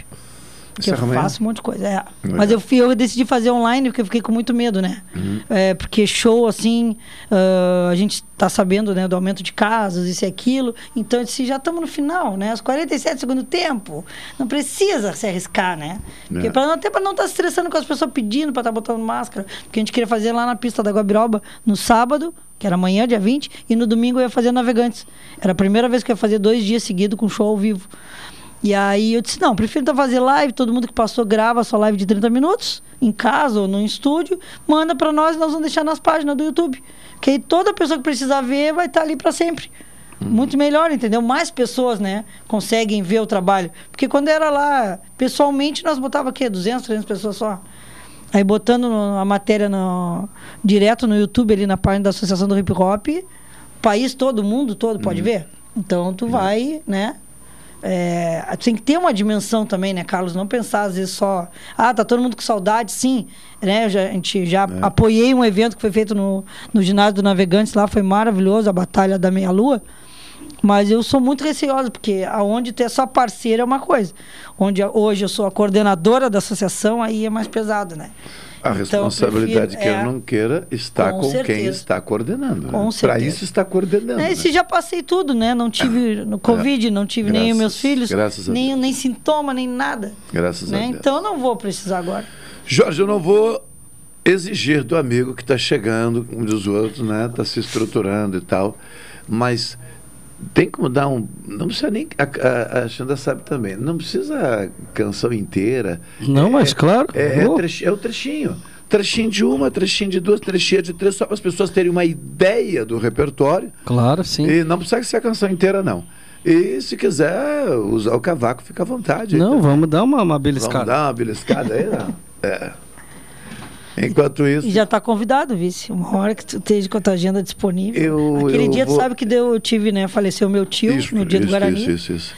Que eu faço um monte de coisa. é. Mas eu, fui, eu decidi fazer online porque eu fiquei com muito medo, né? Uhum. É, porque show, assim, ah, a gente tá sabendo né, do aumento de casos, isso e aquilo. Então, eu disse, já estamos no final, né? Os 47 do segundo tempo. Não precisa se arriscar, né? Porque É. pra, até para não estar se estressando com as pessoas pedindo para estar botando máscara. Porque a gente queria fazer lá na pista da Guabiroba no sábado, que era amanhã, dia 20, e no domingo eu ia fazer Navegantes. Era a primeira vez que eu ia fazer dois dias seguidos com show ao vivo. E aí eu disse, não, prefiro então fazer live, todo mundo que passou grava a sua live de 30 minutos, em casa ou no estúdio, manda para nós e nós vamos deixar nas páginas do YouTube. Que aí toda pessoa que precisar ver vai estar ali para sempre. Muito melhor, entendeu? Mais pessoas, né, conseguem ver o trabalho. Porque quando era lá, pessoalmente, nós botava o quê? 200, 300 pessoas só. Aí botando no- a matéria no, direto no YouTube, ali na página da Associação do Hip Hop, o país todo, mundo todo pode ver. Então tu vai, né? É, tem que ter uma dimensão também, né, Carlos? Não pensar às vezes só, ah, tá todo mundo com saudade, sim. Né? Já, a gente já apoiei um evento que foi feito no, no ginásio do Navegantes lá, foi maravilhoso, a Batalha da Meia Lua. Mas eu sou muito receosa, porque aonde ter só parceiro é uma coisa. Onde hoje eu sou a coordenadora da associação, aí é mais pesado, né? A Então, responsabilidade, prefiro- queira é. não queira, está Com com, quem está coordenando. Com Para isso está coordenando. É, né? esse já passei tudo, né? Não tive no Covid, não tive nem os meus Graças- filhos, graças a nem, nem sintoma, nem nada. Graças né? a Deus. Então eu não vou precisar agora. Jorge, eu não vou exigir do amigo que está chegando, um dos outros, né? Está se estruturando e tal. Mas tem como dar um. Não precisa nem. A, a, a Xanda sabe também. Não precisa a canção inteira. Não, mas claro. É, é, trechi- é o trechinho. Trechinho de uma, trechinho de duas, trechinho de três, só para as pessoas terem uma ideia do repertório. Claro, sim. E não precisa ser a canção inteira, não. E se quiser usar o cavaco, fica à vontade. Não, vamos dar uma, uma beliscada. Vamos dar uma beliscada aí, não? É. Enquanto isso. E já está convidado, vice. Uma hora que tu esteja com a tua agenda disponível. Eu- Aquele eu dia, tu vou- sabe que deu, eu tive, né? Faleceu meu tio no dia do isso, Guarani. Isso, isso, isso.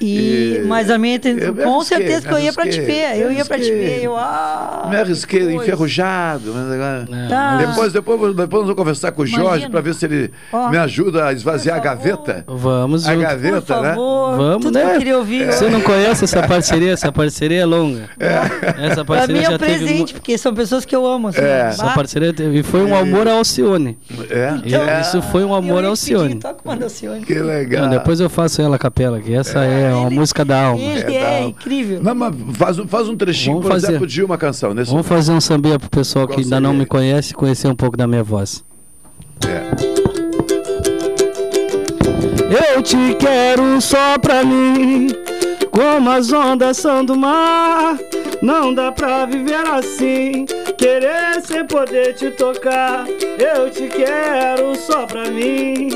E, E- mas a minha intenção, com arrisquei, certeza que eu ia pra te arrisquei, ver. Eu ia pra te arrisquei. ver. Eu, ah, Me arrisquei enferrujado. Mas agora... Tá. depois, depois, depois nós vamos conversar com o Jorge Imagina. para ver se ele Ó. me ajuda a esvaziar a gaveta. Vamos A junto. gaveta, Por né? favor, Vamos, tudo né? que eu queria ouvir. Você não conhece essa parceria? Essa parceria é longa. Essa Pra parceria mim é já um teve presente, porque são pessoas que eu amo. Assim, É. Essa Bah, parceria teve. E foi um amor ao Alcione. É? E Isso foi um amor ao Alcione. Que legal. Não, depois eu faço ela a capela, que essa é, uma música da alma. Ele é, incrível. Não, mas faz, um- faz um trechinho, Vamos por fazer. exemplo, de uma canção. Nesse Vamos fazer um sambinha pro pessoal que ainda não me conhece conhecer um pouco da minha voz. Eu te quero só pra mim, como as ondas são do mar. Não dá pra viver assim, querer sem poder te tocar. Eu te quero só pra mim,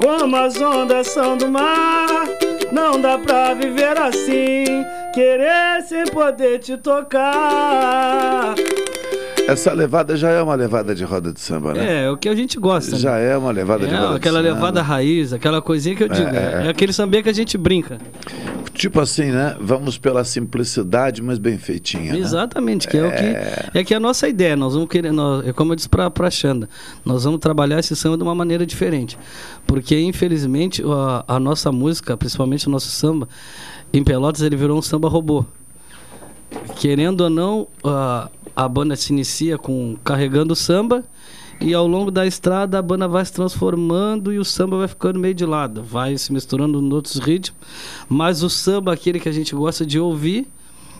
como as ondas são do mar. Não dá pra viver assim, querer sem poder te tocar. Essa levada já é uma levada de roda de samba, né? É, é o que a gente gosta. né? Já é uma levada de É, roda aquela de samba. levada raiz, aquela coisinha que eu digo. É, É, é. aquele sambê que a gente brinca. Tipo assim, né? Vamos pela simplicidade, mas bem feitinha. né? Exatamente, que é, o que é que é a nossa ideia. Nós vamos querer, nós, é como eu disse para a Xanda, nós vamos trabalhar esse samba de uma maneira diferente. Porque, infelizmente, a, a nossa música, principalmente o nosso samba, em Pelotas, ele virou um samba robô. Querendo ou não, a, a banda se inicia com carregando samba e ao longo da estrada a banda vai se transformando e o samba vai ficando meio de lado, vai se misturando em outros ritmos, mas o samba, aquele que a gente gosta de ouvir,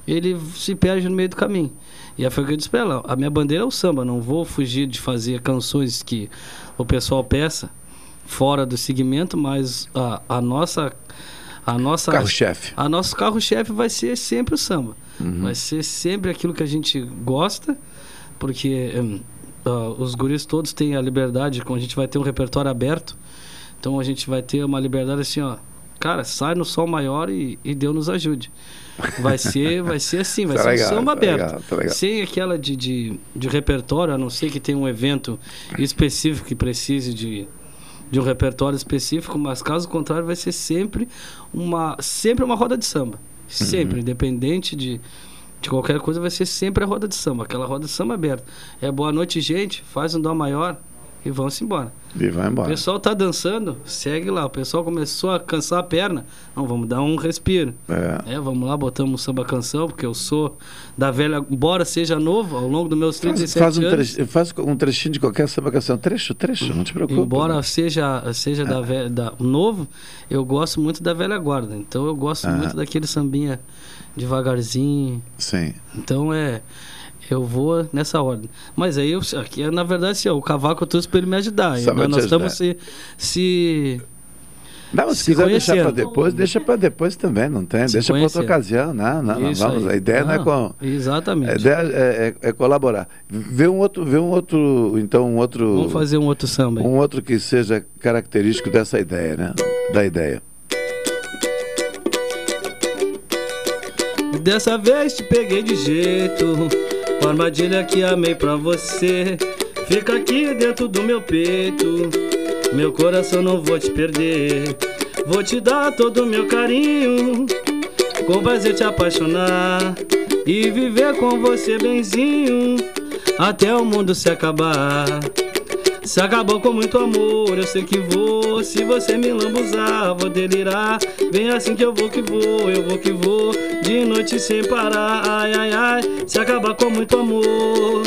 ele se perde no meio do caminho. E aí foi o que eu disse pra ela, a minha bandeira é o samba, não vou fugir de fazer canções que o pessoal peça fora do segmento, mas a, a nossa a nossa Carro-chefe. a nosso carro-chefe vai ser sempre o samba. Uhum. Vai ser sempre aquilo que a gente gosta, porque ah, os guris todos têm a liberdade, como a gente vai ter um repertório aberto, então a gente vai ter uma liberdade assim, ó. Cara, sai no sol maior e, e Deus nos ajude. Vai ser, vai ser assim, vai Tá ser legal, um samba tá aberto. legal, tá legal. Sem aquela de, de, de repertório, a não ser que tenha um evento específico que precise de, de um repertório específico, mas caso contrário vai ser sempre uma sempre uma roda de samba. Sempre, independente de, de qualquer coisa, vai ser sempre a roda de samba, aquela roda de samba aberta. É boa noite, gente, faz um dó maior e vamos embora. E vai O embora. pessoal tá dançando, segue lá. O pessoal começou a cansar a perna. Não, vamos dar um respiro. É. É, vamos lá, botamos um samba canção, porque eu sou da velha, embora seja novo, ao longo dos meus Faz, 37 faz um, anos. trecho, faz um trechinho de qualquer samba canção. Trecho, trecho, não te preocupe. Embora seja, seja da, velha, da novo, eu gosto muito da velha guarda. Então eu gosto Ah. muito daquele sambinha devagarzinho. Sim. Então é. Eu vou nessa ordem. Mas aí, eu, aqui, na verdade, assim, ó, o cavaco eu trouxe para ele me ajudar. Só nós ajudar. estamos se, se. Não, se, se quiser deixar para conhecendo. depois, deixa para depois também, não tem? Se deixa para outra conhecendo. ocasião, não, não, não Isso vamos. aí. A ideia não, é Não, com. Exatamente. A ideia é, é- é colaborar. Vê um outro, vê um outro, então um outro. Vamos fazer um outro samba. aí. Um outro que seja característico dessa ideia, né? Da ideia. Dessa vez te peguei de jeito, com a armadilha que amei pra você. Fica aqui dentro do meu peito, meu coração não vou te perder. Vou te dar todo o meu carinho, com prazer te apaixonar e viver com você benzinho, até o mundo se acabar. Se acabou com muito amor, eu sei que vou. Se você me lambuzar, vou delirar. Vem assim que eu vou que vou, eu vou que vou. De noite sem parar, ai ai ai. Se acabar com muito amor.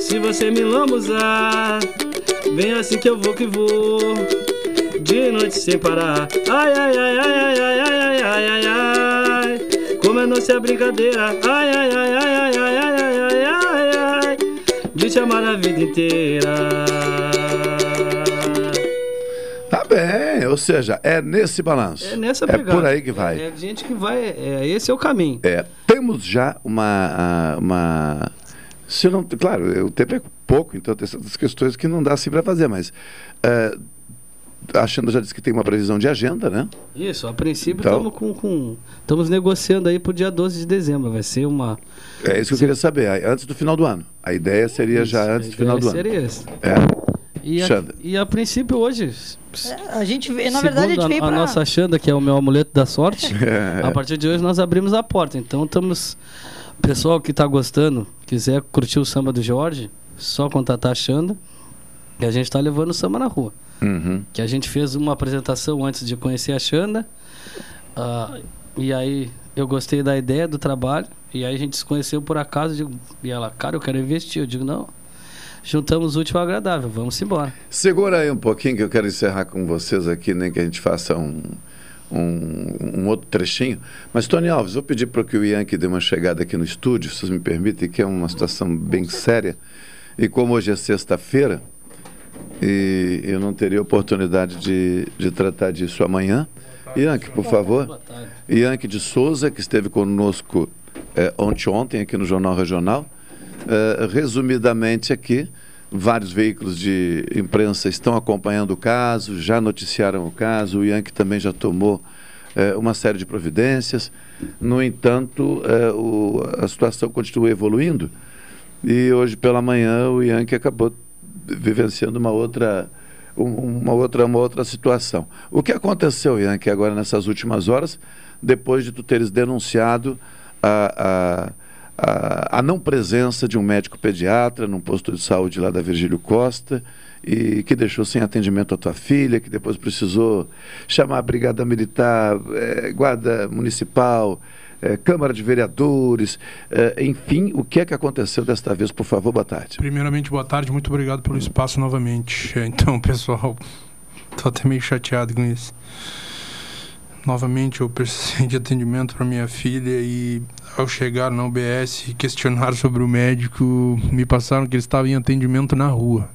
Se você me lambuzar, vem assim que eu vou que vou. De noite sem parar, ai ai ai ai ai ai ai ai ai ai. Como é nossa brincadeira, ai ai ai ai ai ai ai ai ai. De te a vida inteira. Seja, é nesse balanço. É nessa É pegada. por aí que vai. É gente que vai, é, esse é o caminho. É, temos já uma, uma. Se não, claro, o tempo é pouco, então tem essas questões que não dá assim para fazer, mas eh, a Xanda já disse que tem uma previsão de agenda, né? Isso, a princípio Então- estamos com, com estamos negociando aí pro dia 12 de dezembro, vai ser uma É isso que eu queria saber, antes do final do ano. A ideia seria já antes do final do ano. seria esse. É. E a, e a princípio hoje, A gente, veio- na verdade, a gente veio a, a pra... nossa Xanda, que é o meu amuleto da sorte, [laughs] É. a partir de hoje nós abrimos a porta. Então estamos pessoal que está gostando, quiser curtir o samba do Jorge, só contatar a Xanda. E a gente está levando o samba na rua. Uhum. que a gente fez uma apresentação antes de conhecer a Xanda. ah, e aí eu gostei da ideia do trabalho. E aí a gente se conheceu por acaso. digo- e ela, cara, eu quero investir. Eu digo, não. Juntamos o útil ao agradável, vamos embora. Segura aí um pouquinho que eu quero encerrar com vocês aqui, nem que a gente faça um, um, um outro trechinho. Mas, Tony Alves, vou pedir para que o Yankee dê uma chegada aqui no estúdio, se vocês me permitem, que é uma situação bem séria. E como hoje é sexta-feira, e eu não teria oportunidade de, de tratar disso amanhã. Yankee, por favor. Yankee de Souza, que esteve conosco eh, ontem, ontem aqui no Jornal Regional. Eh, resumidamente aqui, vários veículos de imprensa estão acompanhando o caso, já noticiaram o caso, o Yankee também já tomou eh, uma série de providências. No entanto, eh, o- a situação continua evoluindo e hoje pela manhã o Yankee acabou vivenciando uma outra um- uma outra uma outra situação. O que aconteceu, Yankee, agora nessas últimas horas, depois de tu teres denunciado a, a, a, a não presença de um médico pediatra num posto de saúde lá da Virgílio Costa e que deixou sem atendimento a tua filha, que depois precisou chamar a brigada militar, eh, guarda municipal, eh, Câmara de Vereadores, eh, enfim, o que é que aconteceu desta vez, por favor, boa tarde. Primeiramente, boa tarde, muito obrigado pelo espaço novamente. É, [laughs] Então, pessoal, tô até meio chateado com isso. Novamente, eu precisei de atendimento para minha filha e, ao chegar na UBS e questionar sobre o médico, me passaram que ele estava em atendimento na rua.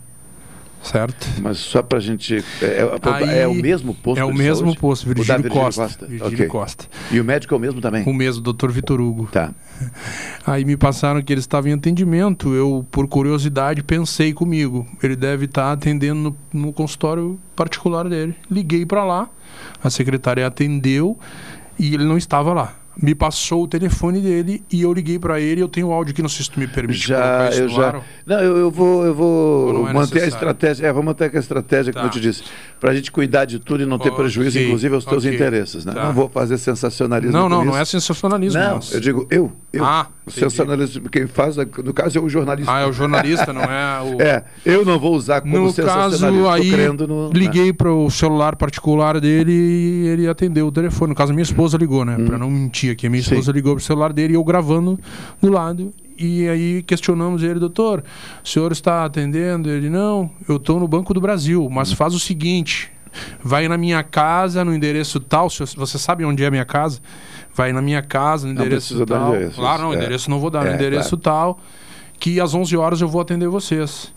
Certo? Mas só para a gente. É, é- é o mesmo posto? É o mesmo saúde? posto, Virgílio Virgílio Costa. Virgílio Ok. Costa. E o médico é o mesmo também? O mesmo, doutor Vitor Hugo. Tá. Aí me passaram que ele estava em atendimento. Eu, por curiosidade, pensei comigo. Ele deve estar atendendo no, no consultório particular dele. Liguei para lá, a secretária atendeu e ele não estava lá. Me passou o telefone dele e eu liguei para ele. Eu tenho o áudio aqui, não sei se tu me permite Já, eu já. Não, eu, eu vou, eu vou é manter a estratégia. É, vou manter a estratégia, como Tá. eu te disse, para a gente cuidar de tudo e não ter Ok, prejuízo, inclusive, aos teus ok. interesses. Né? Tá. Não vou fazer sensacionalismo. Não, não, não isso. é sensacionalismo. Não, eu digo eu. Eu. Ah, o sensacionalismo, quem faz, no caso, é o jornalista. Ah, é o jornalista, não é [laughs] o. É, eu não vou usar como No caso, aí no, né? liguei para o celular particular dele e ele atendeu o telefone. No caso, minha esposa ligou, né? Para não mentir aqui. Minha esposa ligou pro celular dele e eu gravando do lado. E aí questionamos ele, doutor, o senhor está atendendo? Ele, não, eu estou no Banco do Brasil, mas faz o seguinte. Vai na minha casa, no endereço tal. Você sabe onde é a minha casa? Vai na minha casa, no Não endereço dar tal. endereço, Claro, não, é. endereço não vou dar. no É, endereço tal que às 11 horas eu vou atender vocês.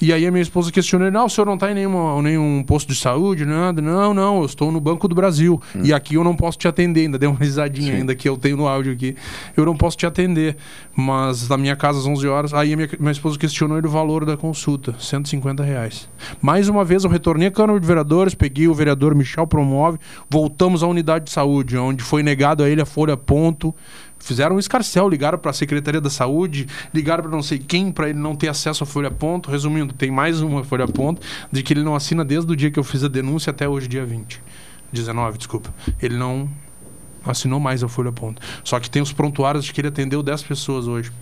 E aí a minha esposa questionou, não, o senhor não está em nenhuma, nenhum posto de saúde, nada? Não, não, eu estou no Banco do Brasil. E aqui eu não posso te atender, ainda deu uma risadinha ainda que eu tenho no áudio aqui. Eu não posso te atender, mas na minha casa às 11 horas, aí a minha, minha esposa questionou ele o valor da consulta, 150 reais. Mais uma vez eu retornei à Câmara de Vereadores, peguei o vereador Michel Promove, voltamos à unidade de saúde, onde foi negado a ele a folha ponto, Fizeram um escarcel, ligaram para a Secretaria da Saúde, ligaram para não sei quem, para ele não ter acesso à folha ponto. Resumindo, tem mais uma folha ponto de que ele não assina desde o dia que eu fiz a denúncia até hoje, dia 20. 19, desculpa. Ele não assinou mais a folha ponto. Só que tem os prontuários de que ele atendeu 10 pessoas hoje.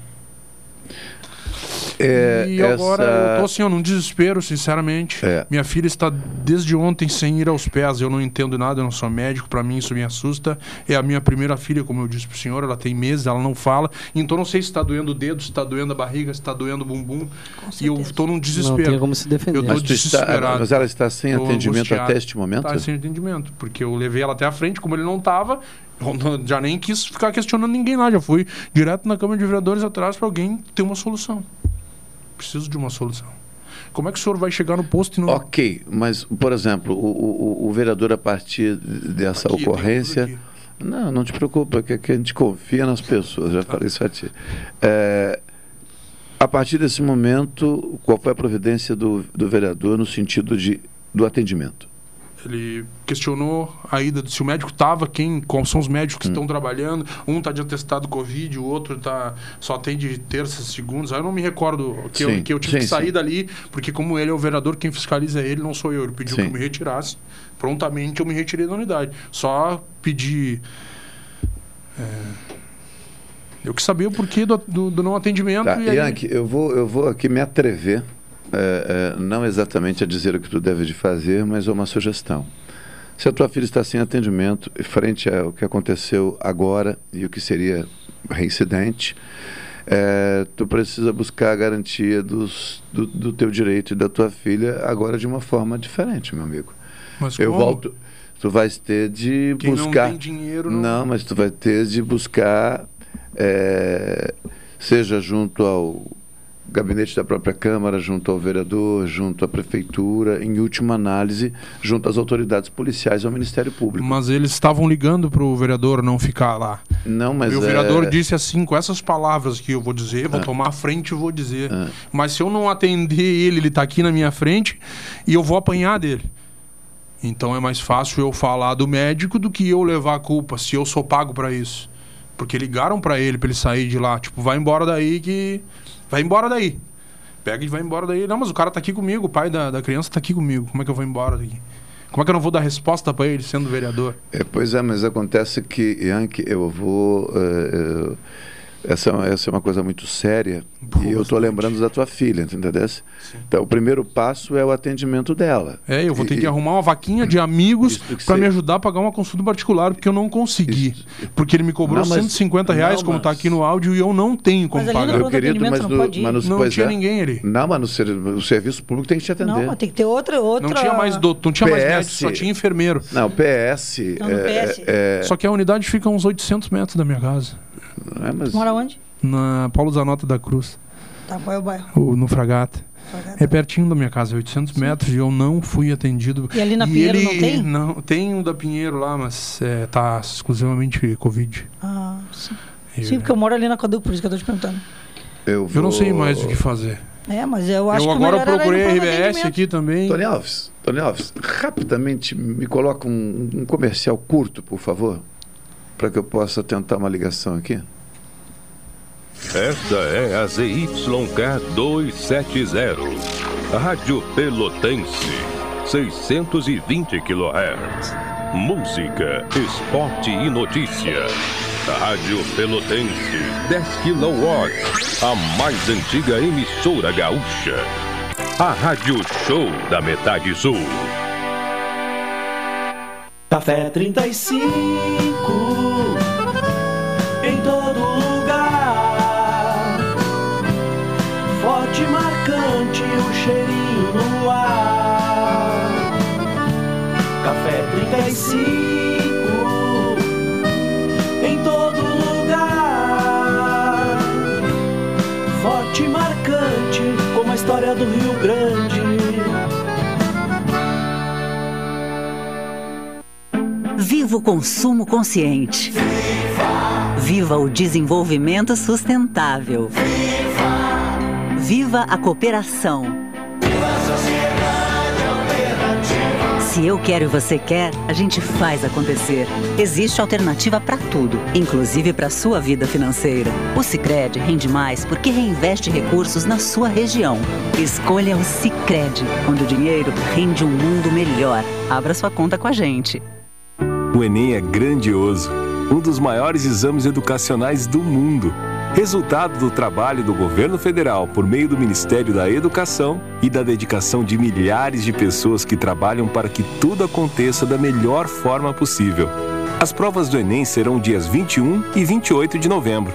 É, e agora essa- eu tô assim, ó, num desespero, sinceramente. É. Minha filha está desde ontem sem ir aos pés. Eu não entendo nada, eu não sou médico, pra mim isso me assusta. É a minha primeira filha, como eu disse pro senhor, ela tem meses, ela não fala. Então não sei se está doendo o dedo, se está doendo a barriga, se está doendo o bumbum. E eu tô num desespero. tem como se defender. Eu tô Mas, tu está- desesperado. mas ela está sem Tô atendimento angustiado. até este momento? Tá sem atendimento, porque eu levei ela até a frente, como ele não tava, eu não- já nem quis ficar questionando ninguém lá, já fui direto na Câmara de Vereadores atrás para alguém ter uma solução. Preciso de uma solução. Como é que o senhor vai chegar no posto e não. Ok, mas, por exemplo, o, o- o vereador, a partir dessa Aqui, ocorrência. Não, não te preocupa, que, que a gente confia nas pessoas, já falei isso a ti. É, a partir desse momento, qual foi a providência do, do vereador no sentido de, do atendimento? Ele questionou a ida, se o médico estava, quem, quais são os médicos Hum. que estão trabalhando. Um está de atestado Covid, o outro tá, só atende terças, segundas. Aí eu não me recordo que, eu, que eu tive sim, que sair sim. dali, porque como ele é o vereador, quem fiscaliza é ele, não sou eu. Ele pediu que eu me retirasse. Prontamente eu me retirei da unidade. Só pedi. é, eu quis saber o porquê do, do, do não atendimento. Tá, e aí- eu vou, eu vou aqui me atrever, é, é, não exatamente a dizer o que tu deve de fazer, mas uma sugestão. Se a tua filha está sem atendimento, frente ao que aconteceu agora e o que seria reincidente, é, tu precisa buscar a garantia dos, do, do teu direito e da tua filha agora de uma forma diferente, meu amigo. Mas eu como? volto. Tu vais ter de Quem não buscar. tem dinheiro não- não, mas tu vai ter de buscar, é, seja junto ao gabinete da própria Câmara, junto ao vereador, junto à prefeitura, em última análise, junto às autoridades policiais e ao Ministério Público. Mas eles estavam ligando para o vereador não ficar lá. Não, mas E o é- vereador disse assim, com essas palavras que eu vou dizer, vou Ah. tomar a frente e vou dizer. Mas se eu não atender ele, ele tá aqui na minha frente e eu vou apanhar dele. Então é mais fácil eu falar do médico do que eu levar a culpa, se eu sou pago para isso. Porque ligaram para ele para ele sair de lá, tipo, vai embora daí que vai embora daí. Pega e vai embora daí. Não, mas o cara tá aqui comigo, o pai da, da criança tá aqui comigo. Como é que eu vou embora daqui? Como é que eu não vou dar resposta para ele sendo vereador? É, pois é, mas acontece que, Yankee, eu vou. eh, essa, é uma- essa é uma coisa muito séria e eu estou lembrando da tua filha, entendeu? Então, o primeiro passo é o atendimento dela. É, eu vou ter E- que arrumar uma vaquinha de amigos para me ajudar a pagar uma consulta particular, porque eu não consegui. Porque ele me cobrou Não, mas- 150 reais, não, como tá aqui no áudio, e eu não tenho como Mas no pagar. pronto atendimento mas não no- pode ir. mas no- Não tinha é. ninguém ali. Não, mas no, ser- o serviço público tem que te atender. Não, mas tem que ter outra. outra... Não tinha mais doutor, não tinha mais médico, só tinha enfermeiro. Não, PS. Não, no é- PS. é- Só que a unidade fica a uns 800 metros da minha casa. É, mas- Mora onde? Na Paulo Zanota da Cruz, Tá, qual é o bairro? o- no Fragata. É pertinho da minha casa, 800 metros, e eu não fui atendido. E ali na Pinheiro ele, não tem? Não, tem um da Pinheiro lá, mas é, tá exclusivamente Covid. Ah, sim. Eu- Sim, porque eu moro ali na Quaduco, por isso que eu tô te perguntando. Eu, Eu não sei vou- mais o que fazer. É, mas eu acho eu que o agora procurei a RBS aqui também. Tony Alves, Tony Alves, rapidamente me coloca um, um comercial curto, por favor, para que eu possa tentar uma ligação aqui. Esta é a ZYK 270, Rádio Pelotense, 620 kHz. Música, esporte e notícia. Rádio Pelotense, 10 kW, a mais antiga emissora gaúcha. A Rádio Show da Metade Sul. Café 35 em todo lugar. Forte marcante o cheirinho no ar. Café 35 em todo lugar. Forte marcante como a história do Rio Grande. Viva o consumo consciente. Viva o desenvolvimento sustentável. Viva a cooperação. Se eu quero e você quer, a gente faz acontecer. Existe alternativa para tudo, inclusive para sua vida financeira. O Sicredi rende mais porque reinveste recursos na sua região. Escolha o Sicredi, onde o dinheiro rende um mundo melhor. Abra sua conta com a gente. O Enem é grandioso, um dos maiores exames educacionais do mundo. Resultado do trabalho do governo federal por meio do Ministério da Educação e da dedicação de milhares de pessoas que trabalham para que tudo aconteça da melhor forma possível. As provas do Enem serão dias 21 e 28 de novembro.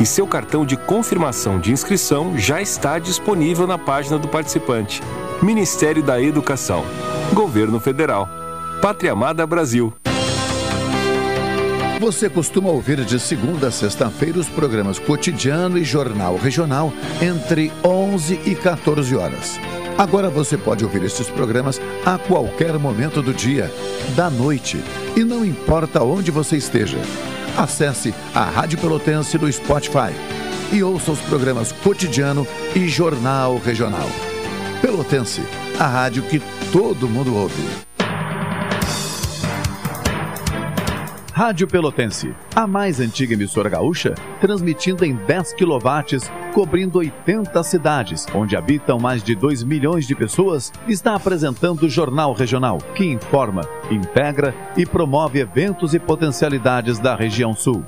E seu cartão de confirmação de inscrição já está disponível na página do participante. Ministério da Educação. Governo Federal. Pátria Amada Brasil. Você costuma ouvir de segunda a sexta-feira os programas Cotidiano e Jornal Regional entre 11 e 14 horas. Agora você pode ouvir esses programas a qualquer momento do dia, da noite, e não importa onde você esteja. Acesse a Rádio Pelotense no Spotify e ouça os programas Cotidiano e Jornal Regional. Pelotense, a rádio que todo mundo ouve. Rádio Pelotense, a mais antiga emissora gaúcha, transmitindo em 10 kW, cobrindo 80 cidades, onde habitam mais de 2 milhões de pessoas, está apresentando o Jornal Regional, que informa, integra e promove eventos e potencialidades da região sul.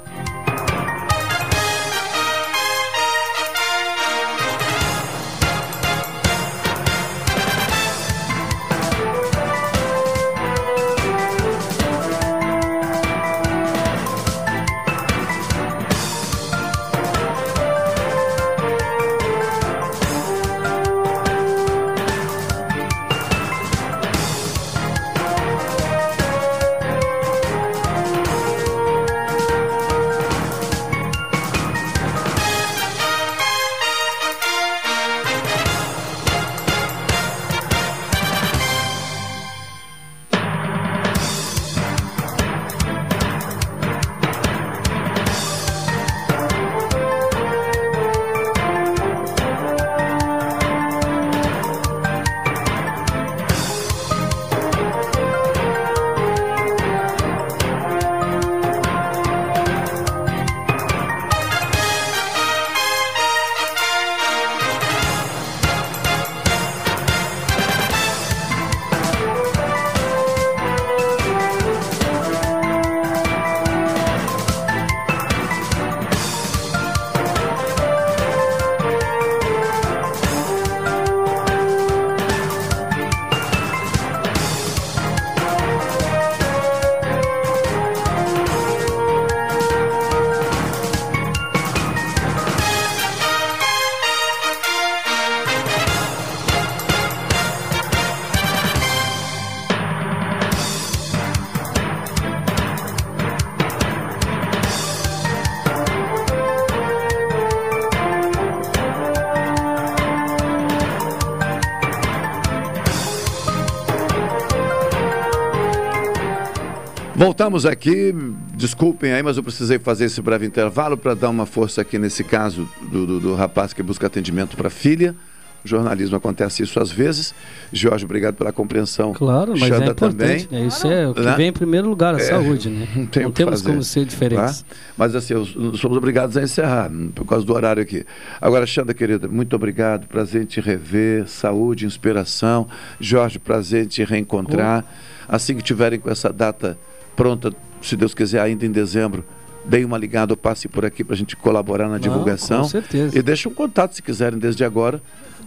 Voltamos aqui, desculpem aí, mas eu precisei fazer esse breve intervalo para dar uma força aqui nesse caso do, do, do rapaz que busca atendimento para a filha. O jornalismo acontece isso às vezes. Jorge, obrigado pela compreensão. Claro, mas Xanda é importante. também. Né? Isso é o que Né? vem em primeiro lugar, a É, saúde, né? [laughs] Não, tem não temos fazer, como ser diferentes. tá? Mas assim, somos obrigados a encerrar, por causa do horário aqui. Agora, Xanda, querida, muito obrigado. Prazer em te rever. Saúde, inspiração. Jorge, prazer em te reencontrar. Assim que tiverem com essa data pronta, se Deus quiser, ainda em dezembro. Deem uma ligada, ou passe por aqui para a gente colaborar na divulgação. com certeza. E deixe um contato, se quiserem, desde agora,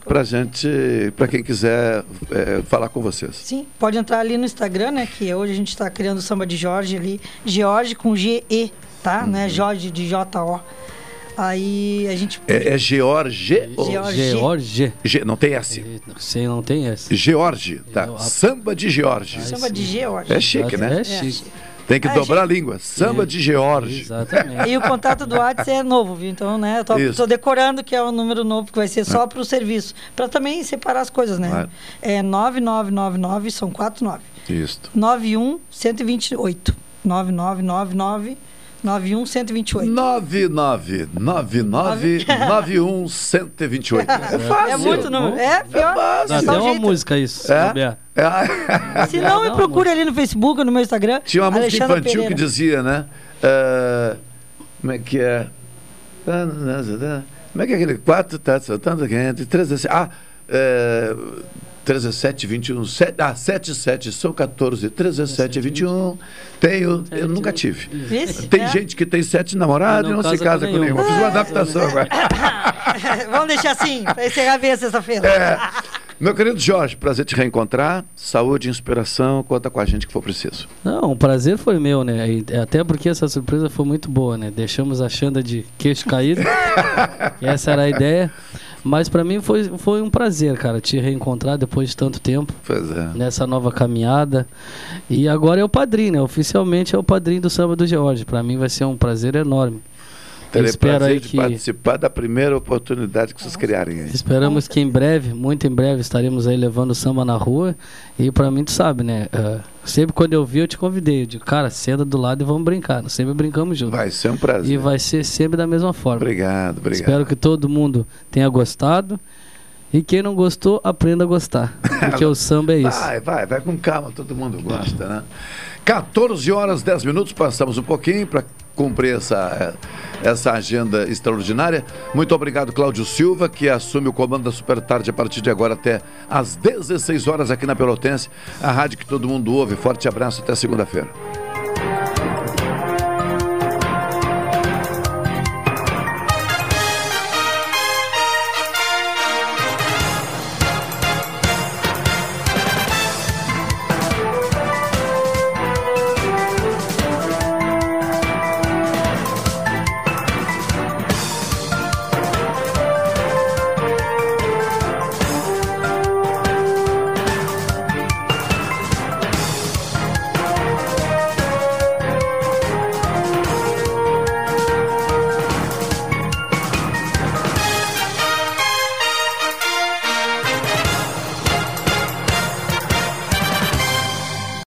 para gente, para quem quiser é, falar com vocês. Sim, pode entrar ali no Instagram, né? Que hoje a gente está criando o samba de Jorge ali. Jorge com G-E, tá? Uhum. Né? Jorge de J-O. Aí a gente. É, é George George. George. Ge- não tem S. Não sei, não tem S. George, tá? Samba de George. Samba de George. É chique, né? É chique. Tem que Ah, dobrar a chique. língua. Samba de George. Exatamente. E o contato do WhatsApp é novo, viu? Então, né? Eu tô, tô decorando que é o número novo que vai ser só para o serviço. Para também separar as coisas, né? Claro. É 9999, são 49. Isso. 91 128. 9999 91 128. 9999 91 128. É fácil. É muito número. É pior. É um uma jeito. música isso. É? Roberto. É. Se não, me procure ali no Facebook, no meu Instagram. Tinha uma música Alexandra infantil Pereira. que dizia, né? eh, como é que é? Como é que é aquele? Quatro taças, tanto quente, três assim. Ah, eh, 13721. Se- Ah, 77 são 14. 13721. Tenho. Eu nunca tive. Tem É. gente que tem sete namorados e Não se casa com nenhuma. nenhuma. Fiz uma adaptação agora. [laughs] Vamos deixar assim, para encerrar bem a sexta-feira. É. Meu querido Jorge, prazer te reencontrar. Saúde, inspiração, conta com a gente que for preciso. Não, o prazer foi meu, né? E até porque essa surpresa foi muito boa, né? Deixamos a Xanda de queixo caído. e [laughs] essa era a ideia. Mas pra mim foi, foi um prazer, cara, te reencontrar depois de tanto tempo. Pois é. Nessa nova caminhada. E agora é o padrinho, né? Oficialmente é o padrinho do samba do George. Pra mim vai ser um prazer enorme. Terei Espero prazer aí de que- participar da primeira oportunidade que vocês criarem aí. Esperamos que em breve, muito em breve, estaremos aí levando o samba na rua. E pra mim, tu sabe, né? ah, sempre quando eu vi, eu te convidei. Eu digo, cara, senta do lado e vamos brincar. Nós sempre brincamos juntos. Vai ser um prazer. E vai ser sempre da mesma forma. Obrigado, obrigado. Espero que todo mundo tenha gostado. E quem não gostou, aprenda a gostar. [laughs] Porque o samba é isso. Vai, vai, vai com calma, todo mundo gosta, né? 14 horas 10 minutos, passamos um pouquinho para cumprir essa, essa agenda extraordinária. Muito obrigado, Cláudio Silva, que assume o comando da Super Tarde a partir de agora até às 16 horas aqui na Pelotense, a rádio que todo mundo ouve. Forte abraço, até segunda-feira.